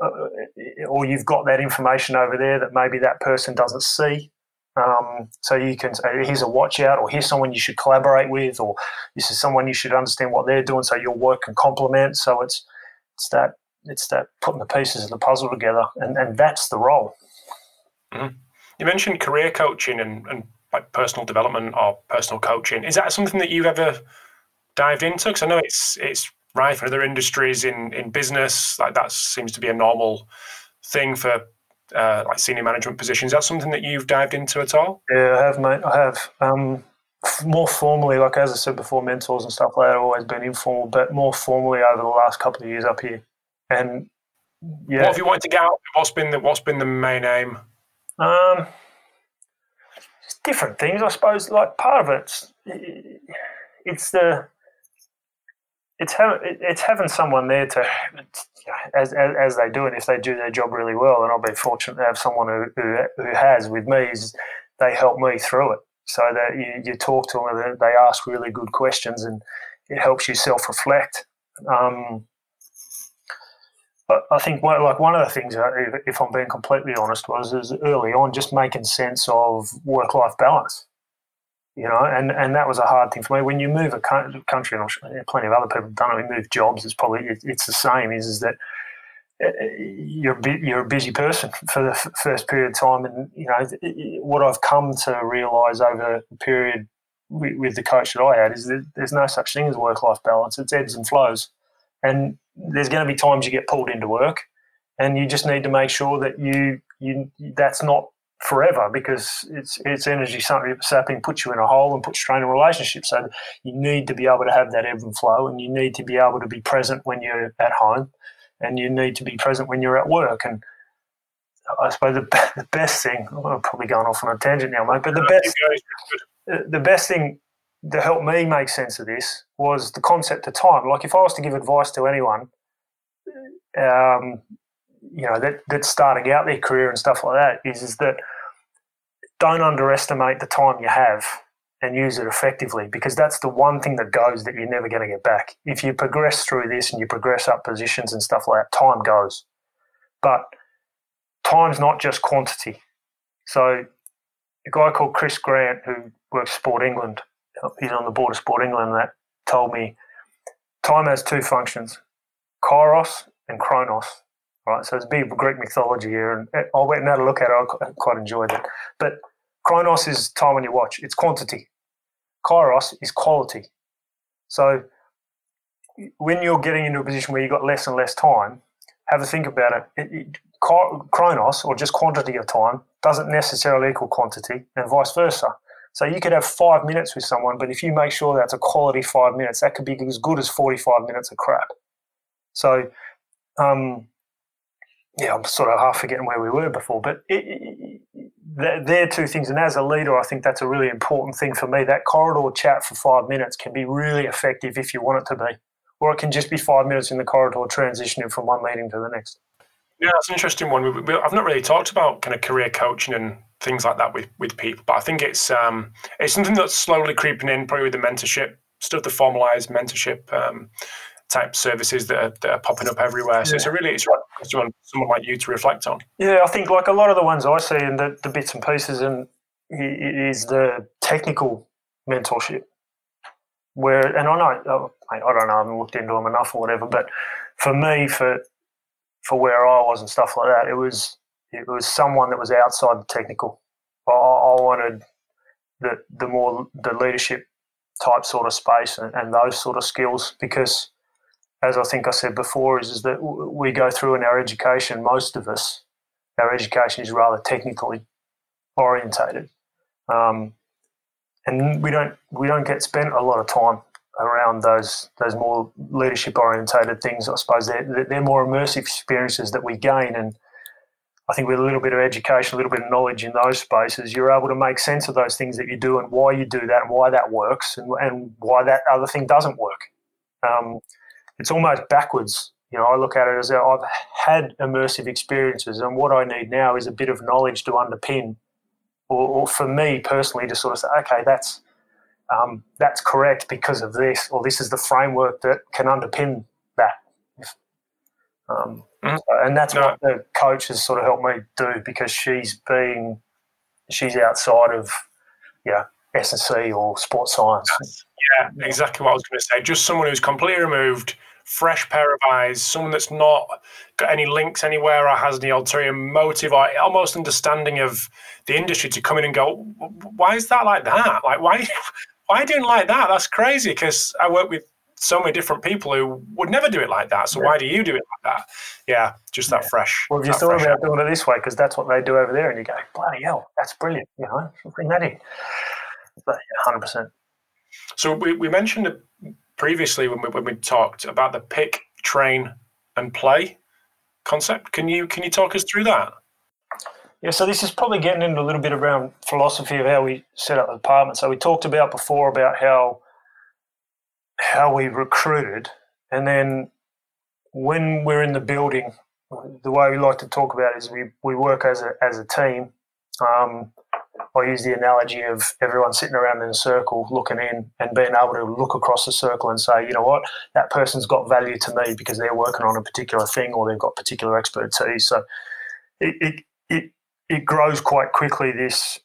or you've got that information over there that maybe that person doesn't see. Um, so you can say, here's a watch out, or here's someone you should collaborate with, or this is someone you should understand what they're doing, so your work can complement. So it's it's that it's that putting the pieces of the puzzle together, and, and that's the role. Mm-hmm. You mentioned career coaching and, and personal development or personal coaching. Is that something that you've ever dived into? Because I know it's it's right for other industries in in business like that seems to be a normal thing for uh, like senior management positions. Is that something that you've dived into at all? Yeah, I have, mate. I have. Um, more formally, like as I said before, mentors and stuff like that have always been informal, but more formally over the last couple of years up here. And yeah, what have you wanted to get out? What's been the what's been the main aim? Um, different things, I suppose. Like part of it's it's the it's having it's having someone there to as, as, as they do it. If they do their job really well, and I've been fortunate to have someone who who, who has with me. Is they help me through it, so that you, you talk to them, they ask really good questions, and it helps you self reflect. Um, but I think one, like one of the things, uh, if I'm being completely honest, was is early on just making sense of work life balance you know, and, and that was a hard thing for me. When you move a country, and I'm sure plenty of other people have done it, we move jobs, it's probably, it's the same, is, is that uh, you're, you're a busy person for the first period of time. And, you know, what I've come to realise over the period with the coach that I had is that there's no such thing as work-life balance. It's ebbs and flows. And there's going to be times you get pulled into work and you just need to make sure that you, you that's not forever because it's it's energy something sapping puts you in a hole and puts strain in relationships. So you need to be able to have that ebb and flow, and you need to be able to be present when you're at home, and you need to be present when you're at work. And I suppose the, the best thing I'm probably going off on a tangent now, mate, but the best the best thing to help me make sense of this was the concept of time. Like if I was to give advice to anyone, um, you know that that's starting out their career and stuff like that is is that don't underestimate the time you have and use it effectively because that's the one thing that goes that you're never going to get back. If you progress through this and you progress up positions and stuff like that, time goes. But time's not just quantity. So a guy called Chris Grant who works Sport England, he's on the board of Sport England, that told me time has two functions, kairos and chronos right? So it's a of Greek mythology here, and I went and had a look at it. I quite enjoyed it. But chronos is time on your watch; it's quantity. Kairos is quality. So when you're getting into a position where you've got less and less time, have a think about it. it, it chronos, or just quantity of time, doesn't necessarily equal quantity, and vice versa. So you could have five minutes with someone, but if you make sure that's a quality five minutes, that could be as good as 45 minutes of crap. So um, yeah, I'm sort of half forgetting where we were before, but it, it, they're two things. And as a leader, I think that's a really important thing for me. That corridor chat for five minutes can be really effective if you want it to be, or it can just be five minutes in the corridor transitioning from one meeting to the next. Yeah, that's an interesting one. We, we, I've not really talked about kind of career coaching and things like that with, with people, but I think it's um, it's something that's slowly creeping in, probably with the mentorship stuff, the formalized mentorship. Um, type services that are, that are popping up everywhere. So yeah. it's a really it's someone, someone like you to reflect on. Yeah, I think like a lot of the ones I see and the, the bits and pieces and is the technical mentorship. Where and I know oh, I don't know I haven't looked into them enough or whatever, but for me for for where I was and stuff like that, it was it was someone that was outside the technical. I, I wanted the the more the leadership type sort of space and, and those sort of skills because as I think I said before, is, is that we go through in our education, most of us, our education is rather technically orientated. Um, and we don't we don't get spent a lot of time around those those more leadership orientated things. I suppose they're they're more immersive experiences that we gain, and I think with a little bit of education, a little bit of knowledge in those spaces, you're able to make sense of those things that you do and why you do that and why that works and, and why that other thing doesn't work. Um, it's almost backwards. You know, I look at it as I've had immersive experiences, and what I need now is a bit of knowledge to underpin, or, or for me personally, to sort of say, okay, that's um, that's correct because of this, or this is the framework that can underpin that. Um, mm-hmm. And that's no. what the coach has sort of helped me do because she's been she's outside of yeah S and C or sports science. Yeah, exactly what I was going to say. Just someone who's completely removed fresh pair of eyes, someone that's not got any links anywhere or has any ulterior motive or almost understanding of the industry to come in and go, why is that like that? Like, why, why doing like that? That's crazy. Because I work with so many different people who would never do it like that. So yeah. why do you do it like that? Yeah, just that yeah. fresh. Well, you thought about doing it this way, because that's what they do over there, and you go, bloody hell, that's brilliant. You know, bring that in. But hundred percent. So we, we mentioned previously when we, when we talked about the pick, train, and play concept. Can you can you talk us through that? Yeah, so this is probably getting into a little bit around philosophy of how we set up the department. So we talked about before about how how we recruited, and then when we're in the building, the way we like to talk about it is we, we work as a as a team. Um, I use the analogy of everyone sitting around in a circle looking in and being able to look across the circle and say, you know what, that person's got value to me because they're working on a particular thing or they've got particular expertise. So it, it, it, it grows quite quickly, this,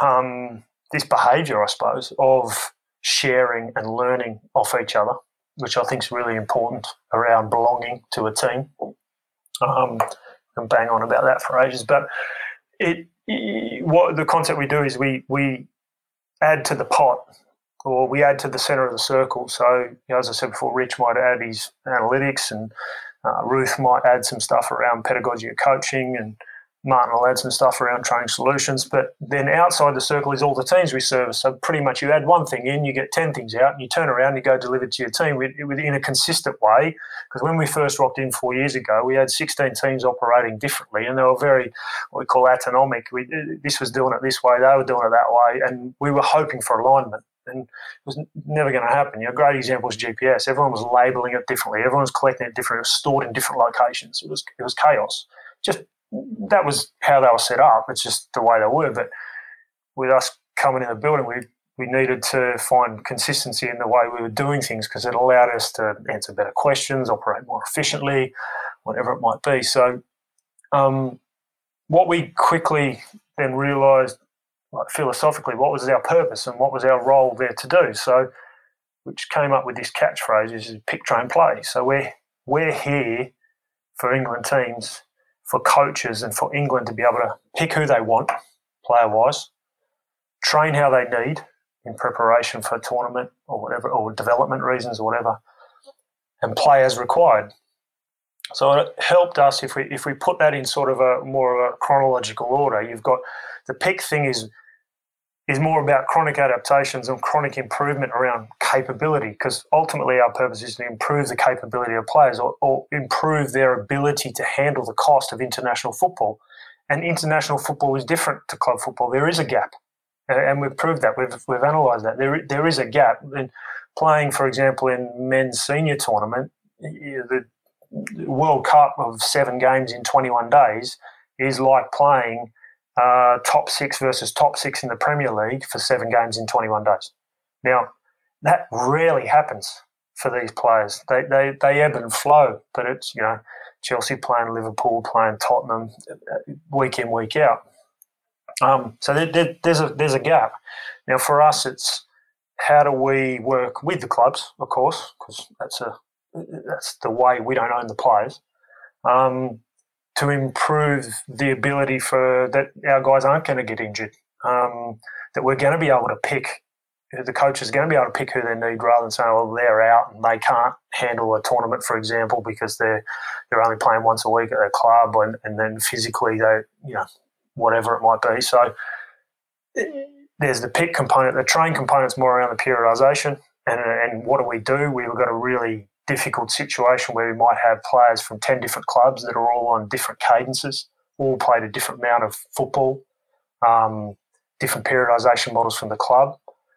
um, this behavior, I suppose, of sharing and learning off each other, which I think is really important around belonging to a team. Um, and bang on about that for ages, but it what the concept we do is we we add to the pot or we add to the center of the circle. So, you know, as I said before, Rich might add his analytics, and uh, Ruth might add some stuff around pedagogy of coaching, and Martin will add some stuff around training solutions. But then outside the circle is all the teams we service. So pretty much you add one thing in, you get 10 things out, and you turn around and you go deliver to your team in a consistent way. Because when we first rocked in four years ago, we had 16 teams operating differently, and they were very, what we call autonomic. We, this was doing it this way, they were doing it that way, and we were hoping for alignment and it was never going to happen. You know, a great example is GPS. Everyone was labeling it differently. Everyone was collecting it differently. It was stored in different locations. It was it was chaos. Just that was how they were set up. It's just the way they were. But with us coming in the building, we we needed to find consistency in the way we were doing things because it allowed us to answer better questions, operate more efficiently, whatever it might be. So, um, what we quickly then realised, like, philosophically, what was our purpose and what was our role there to do. So, which came up with this catchphrase is pick, train, play. So we're we're here for England teams for coaches and for England to be able to pick who they want, player wise, train how they need in preparation for a tournament or whatever, or development reasons or whatever, and play as required. So it helped us if we if we put that in sort of a more of a chronological order. You've got the pick thing is is more about chronic adaptations and chronic improvement around capability because ultimately our purpose is to improve the capability of players or, or, improve their ability to handle the cost of international football. And international football is different to club football. There is a gap. And we've proved that. We've, we've analysed that. There, there is a gap. In playing, for example, in men's senior tournament, the World Cup of seven games in 21 days is like playing – uh, top six versus top six in the Premier League for seven games in 21 days. Now, that rarely happens for these players. They, they, they ebb and flow, but it's, you know, Chelsea playing Liverpool, playing Tottenham uh, week in, week out. Um, so there, there, there's, a, there's a gap. Now, for us, it's how do we work with the clubs, of course, because that's, a, that's the way we don't own the players. Um, to improve the ability for that our guys aren't going to get injured. Um, that we're going to be able to pick the coach is going to be able to pick who they need rather than saying, well, they're out and they can't handle a tournament, for example, because they're they're only playing once a week at their club and, and then physically they, you know, whatever it might be. So there's the pick component. The train component's more around the periodisation. And, and what do we do? We've got to really difficult situation where we might have players from 10 different clubs that are all on different cadences, all played a different amount of football, um, different periodisation models from the club.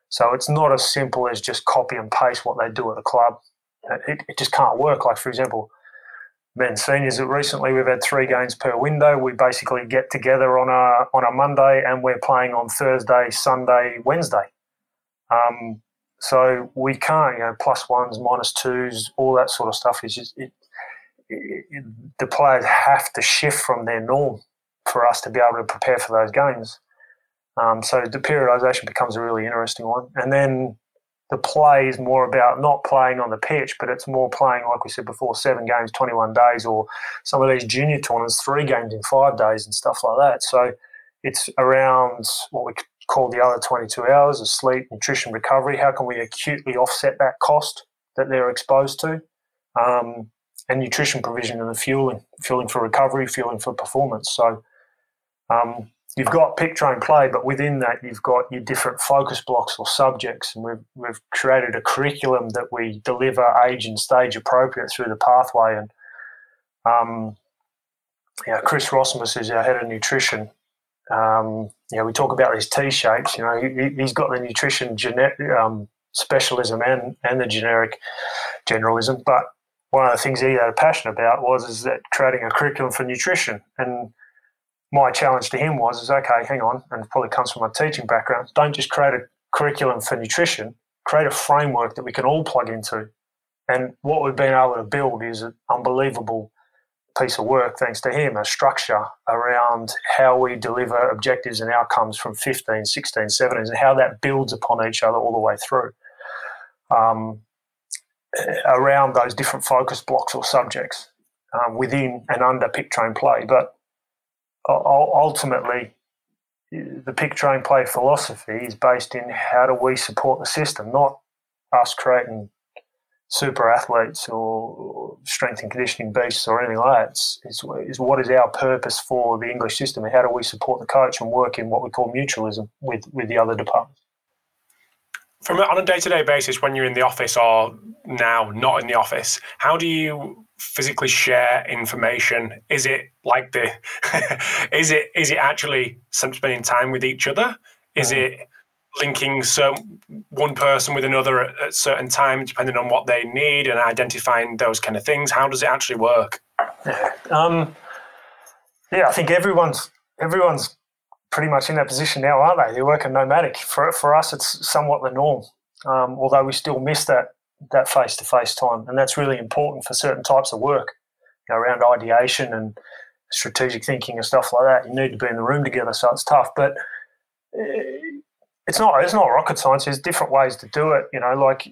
So it's not as simple as just copy and paste what they do at the club. It, it just can't work. Like, for example, men seniors, recently we've had three games per window. We basically get together on a, on a Monday and we're playing on Thursday, Sunday, Wednesday. Um, so we can't, you know, plus ones, minus twos, all that sort of stuff is just it, it, the players have to shift from their norm for us to be able to prepare for those games. Um, so the periodisation becomes a really interesting one, and then the play is more about not playing on the pitch, but it's more playing, like we said before, seven games, 21 days, or some of these junior tournaments, three games in five days and stuff like that. So it's around what we call the other 22 hours of sleep, nutrition, recovery. How can we acutely offset that cost that they're exposed to, um, and nutrition provision and the fueling, fueling for recovery, fueling for performance. So um, you've got pick, train, play, but within that you've got your different focus blocks or subjects, and we've we've created a curriculum that we deliver age and stage appropriate through the pathway. And um, yeah, Chris Rosimus is our head of nutrition. Um, you know, we talk about these T shapes. You know, he, has got the nutrition genetic um, specialism and and the generic generalism, but one of the things he had a passion about was is that creating a curriculum for nutrition and my challenge to him was is okay, hang on, and it probably comes from my teaching background. Don't just create a curriculum for nutrition, create a framework that we can all plug into. And what we've been able to build is an unbelievable piece of work, thanks to him, a structure around how we deliver objectives and outcomes from 15, 16, 17, and how that builds upon each other all the way through. Um, around those different focus blocks or subjects um, within and under pick train play. But ultimately, the pick train play philosophy is based in how do we support the system, not us creating super athletes or strength and conditioning beasts or anything like that. It's, it's, it's, what is our purpose for the English system and how do we support the coach and work in what we call mutualism with, with the other departments. From on a day-to-day basis, when you're in the office or now not in the office, how do you physically share information? Is it like the is it is it actually spending time with each other? Is mm. it linking some one person with another at, at certain times, depending on what they need, and identifying those kind of things? How does it actually work? Yeah, um, yeah I think everyone's everyone's pretty much in that position now, aren't they? They're working nomadic. For for us, it's somewhat the norm. Um, although we still miss that that face to face time, and that's really important for certain types of work you know, around ideation and strategic thinking and stuff like that. You need to be in the room together, so it's tough. But eh, it's not it's not rocket science. There's different ways to do it. You know, like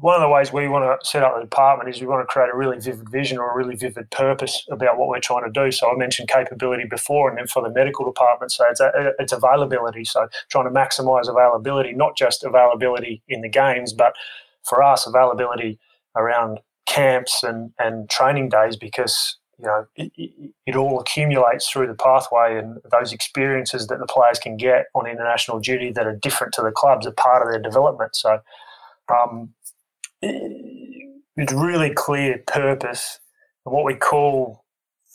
one of the ways we want to set up the department is we want to create a really vivid vision or a really vivid purpose about what we're trying to do. So I mentioned capability before, and then for the medical department, so it's a, it's availability. So trying to maximise availability, not just availability in the games, but for us, availability around camps and, and training days because you know it, it, it, all accumulates through the pathway and those experiences that the players can get on international duty that are different to the clubs are part of their development. So um, it, it's really clear purpose and what we call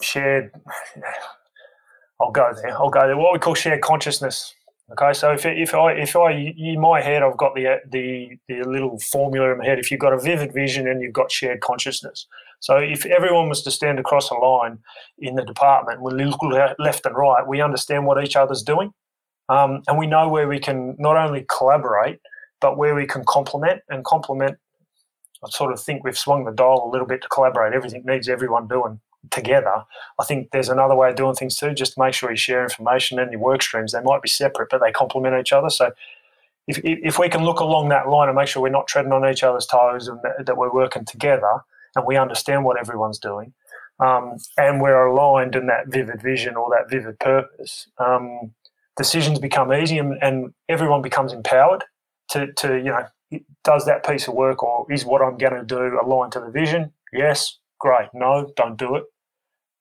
shared I'll go there. I'll go there. What we call shared consciousness. Okay, so if, if I if I in my head I've got the the the little formula in my head. If you've got a vivid vision and you've got shared consciousness, so if everyone was to stand across a line in the department, we look left and right, we understand what each other's doing, um, and we know where we can not only collaborate but where we can complement and complement. I sort of think we've swung the dial a little bit to collaborate. Everything needs everyone doing together. I think there's another way of doing things too. Just make sure you share information and your work streams. They might be separate, but they complement each other. So if, if we can look along that line and make sure we're not treading on each other's toes and that, that we're working together we understand what everyone's doing um, and we're aligned in that vivid vision or that vivid purpose, um, decisions become easy and, and everyone becomes empowered to, to, you know, does that piece of work or is what I'm going to do aligned to the vision? Yes, Great. No, don't do it.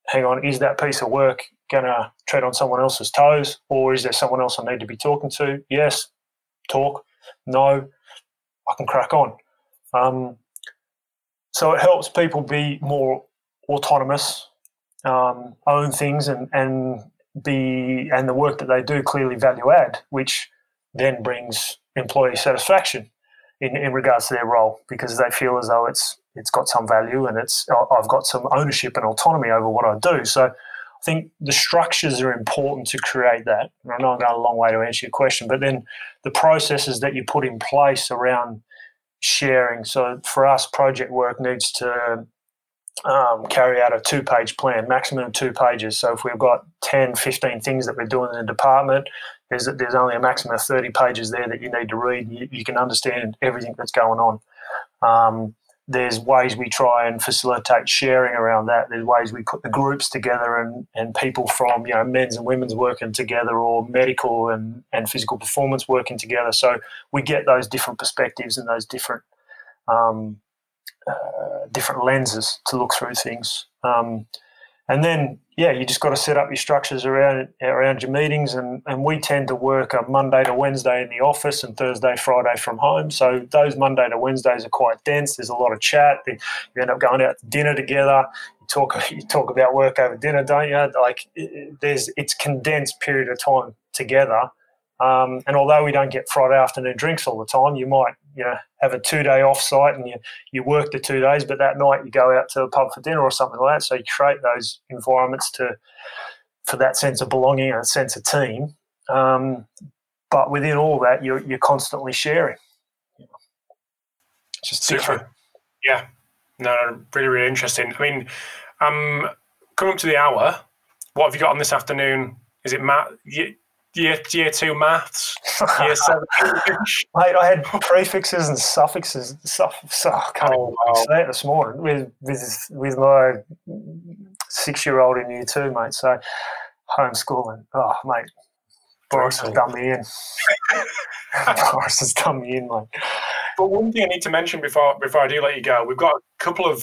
Hang on, is that piece of work going to tread on someone else's toes, or is there someone else I need to be talking to? Yes, talk. No, I can crack on. Um, so it helps people be more autonomous, um, own things, and and be and the work that they do clearly value add, which then brings employee satisfaction in, in regards to their role because they feel as though it's it's got some value and it's I've got some ownership and autonomy over what I do. So I think the structures are important to create that. And I know I'm going a long way to answer your question, but then the processes that you put in place around sharing. So for us, project work needs to um, carry out a two page plan, maximum of two pages. So if we've got 10, 15 things that we're doing in the department, there's, there's only a maximum of 30 pages there that you need to read. You, you can understand everything that's going on. Um, there's ways we try and facilitate sharing around that. There's ways we put the groups together and, and people from you know men's and women's working together or medical and, and physical performance working together. So we get those different perspectives and those different um, uh, different lenses to look through things. Um, and then, yeah, you just got to set up your structures around around your meetings. And, and we tend to work a Monday to Wednesday in the office and Thursday, Friday from home. So those Monday to Wednesdays are quite dense. There's a lot of chat. You end up going out to dinner together. You talk you talk about work over dinner, don't you? Like there's it's condensed period of time together um, and although we don't get Friday afternoon drinks all the time, you might you know have a two day off site and you, you work the two days, but that night you go out to a pub for dinner or something like that. So you create those environments to for that sense of belonging and a sense of team. Um, but within all that, you're you're constantly sharing. It's just Super. different. Yeah, no, really, really interesting. I mean, um, coming up to the hour, what have you got on this afternoon? Is it Matt? Year, year two maths, year seven Mate, I had prefixes and suffixes. Suff, so I can't oh, wow. say it this morning with with with my six year old in year two, mate. So homeschooling. Oh, mate, Boris has done me in. Boris has done me in, mate. But one thing I need to mention before before I do let you go, we've got a couple of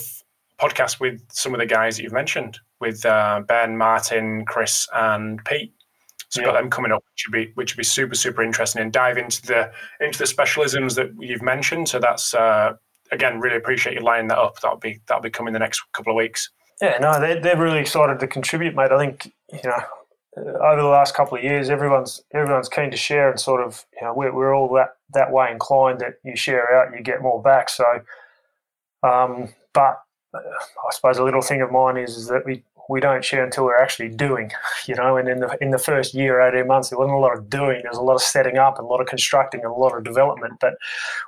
podcasts with some of the guys that you've mentioned, with uh, Ben, Martin, Chris, and Pete. So yeah. got them coming up, which would be which would be super super interesting, and dive into the into the specialisms that you've mentioned. So that's uh, again really appreciate you lining that up. That'll be that'll be coming the next couple of weeks. Yeah, no, they're they're really excited to contribute, mate. I think you know over the last couple of years, everyone's everyone's keen to share, and sort of you know we're, we're all that that way inclined that you share out, you get more back. So, um, but uh, I suppose a little thing of mine is, is that we we don't share until we're actually doing, you know. And in the in the first year, eighteen months, there wasn't a lot of doing. There's a lot of setting up, and a lot of constructing, and a lot of development. But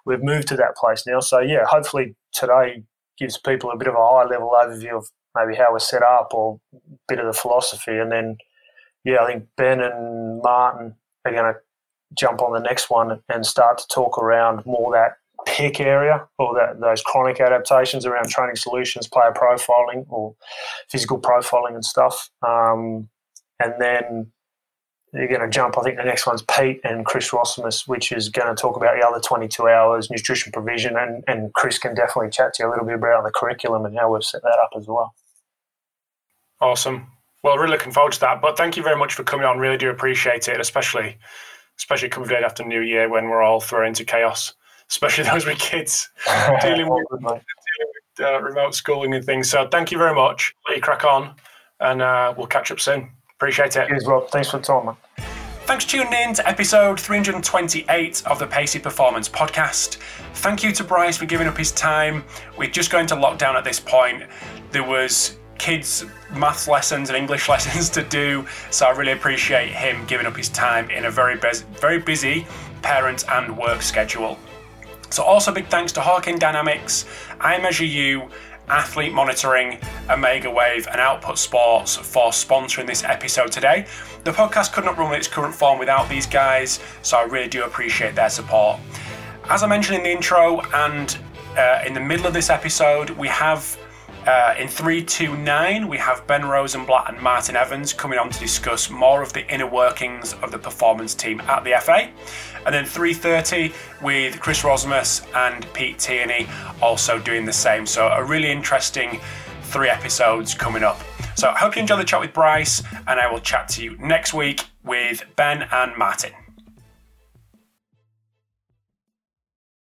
we've moved to that place now. So yeah, hopefully today gives people a bit of a high level overview of maybe how we're set up or a bit of the philosophy. And then yeah, I think Ben and Martin are going to jump on the next one and start to talk around more that PIC area or that, those chronic adaptations around training solutions, player profiling or physical profiling and stuff. Um, and then you're going to jump. I think the next one's Pete and Chris Rosimus, which is going to talk about the other 22 hours nutrition provision. And, and Chris can definitely chat to you a little bit about the curriculum and how we've set that up as well. Awesome. Well, really looking forward to that. But thank you very much for coming on. Really do appreciate it, especially especially coming right after New Year when we're all thrown into chaos especially those with kids dealing with, dealing with uh, remote schooling and things. So thank you very much. Let you crack on, and uh, we'll catch up soon. Appreciate it. Cheers, Rob. Thanks for the time, man. Thanks for tuning in to episode 328 of the Pacey Performance Podcast. Thank you to Bryce for giving up his time. We're just going to lockdown at this point. There was kids maths lessons and English lessons to do, so I really appreciate him giving up his time in a very busy, very busy parent and work schedule. So, also big thanks to Hawkin Dynamics, iMeasureU, Athlete Monitoring, OmegaWave, and Output Sports for sponsoring this episode today. The podcast could not run in its current form without these guys, so I really do appreciate their support. As I mentioned in the intro and uh, in the middle of this episode, we have uh, in 329, we have Ben Rosenblatt and Martin Evans coming on to discuss more of the inner workings of the performance team at the FA. And then 330 with Chris Rosimus and Pete Tierney also doing the same. So, a really interesting three episodes coming up. So, I hope you enjoy the chat with Bryce, and I will chat to you next week with Ben and Martin.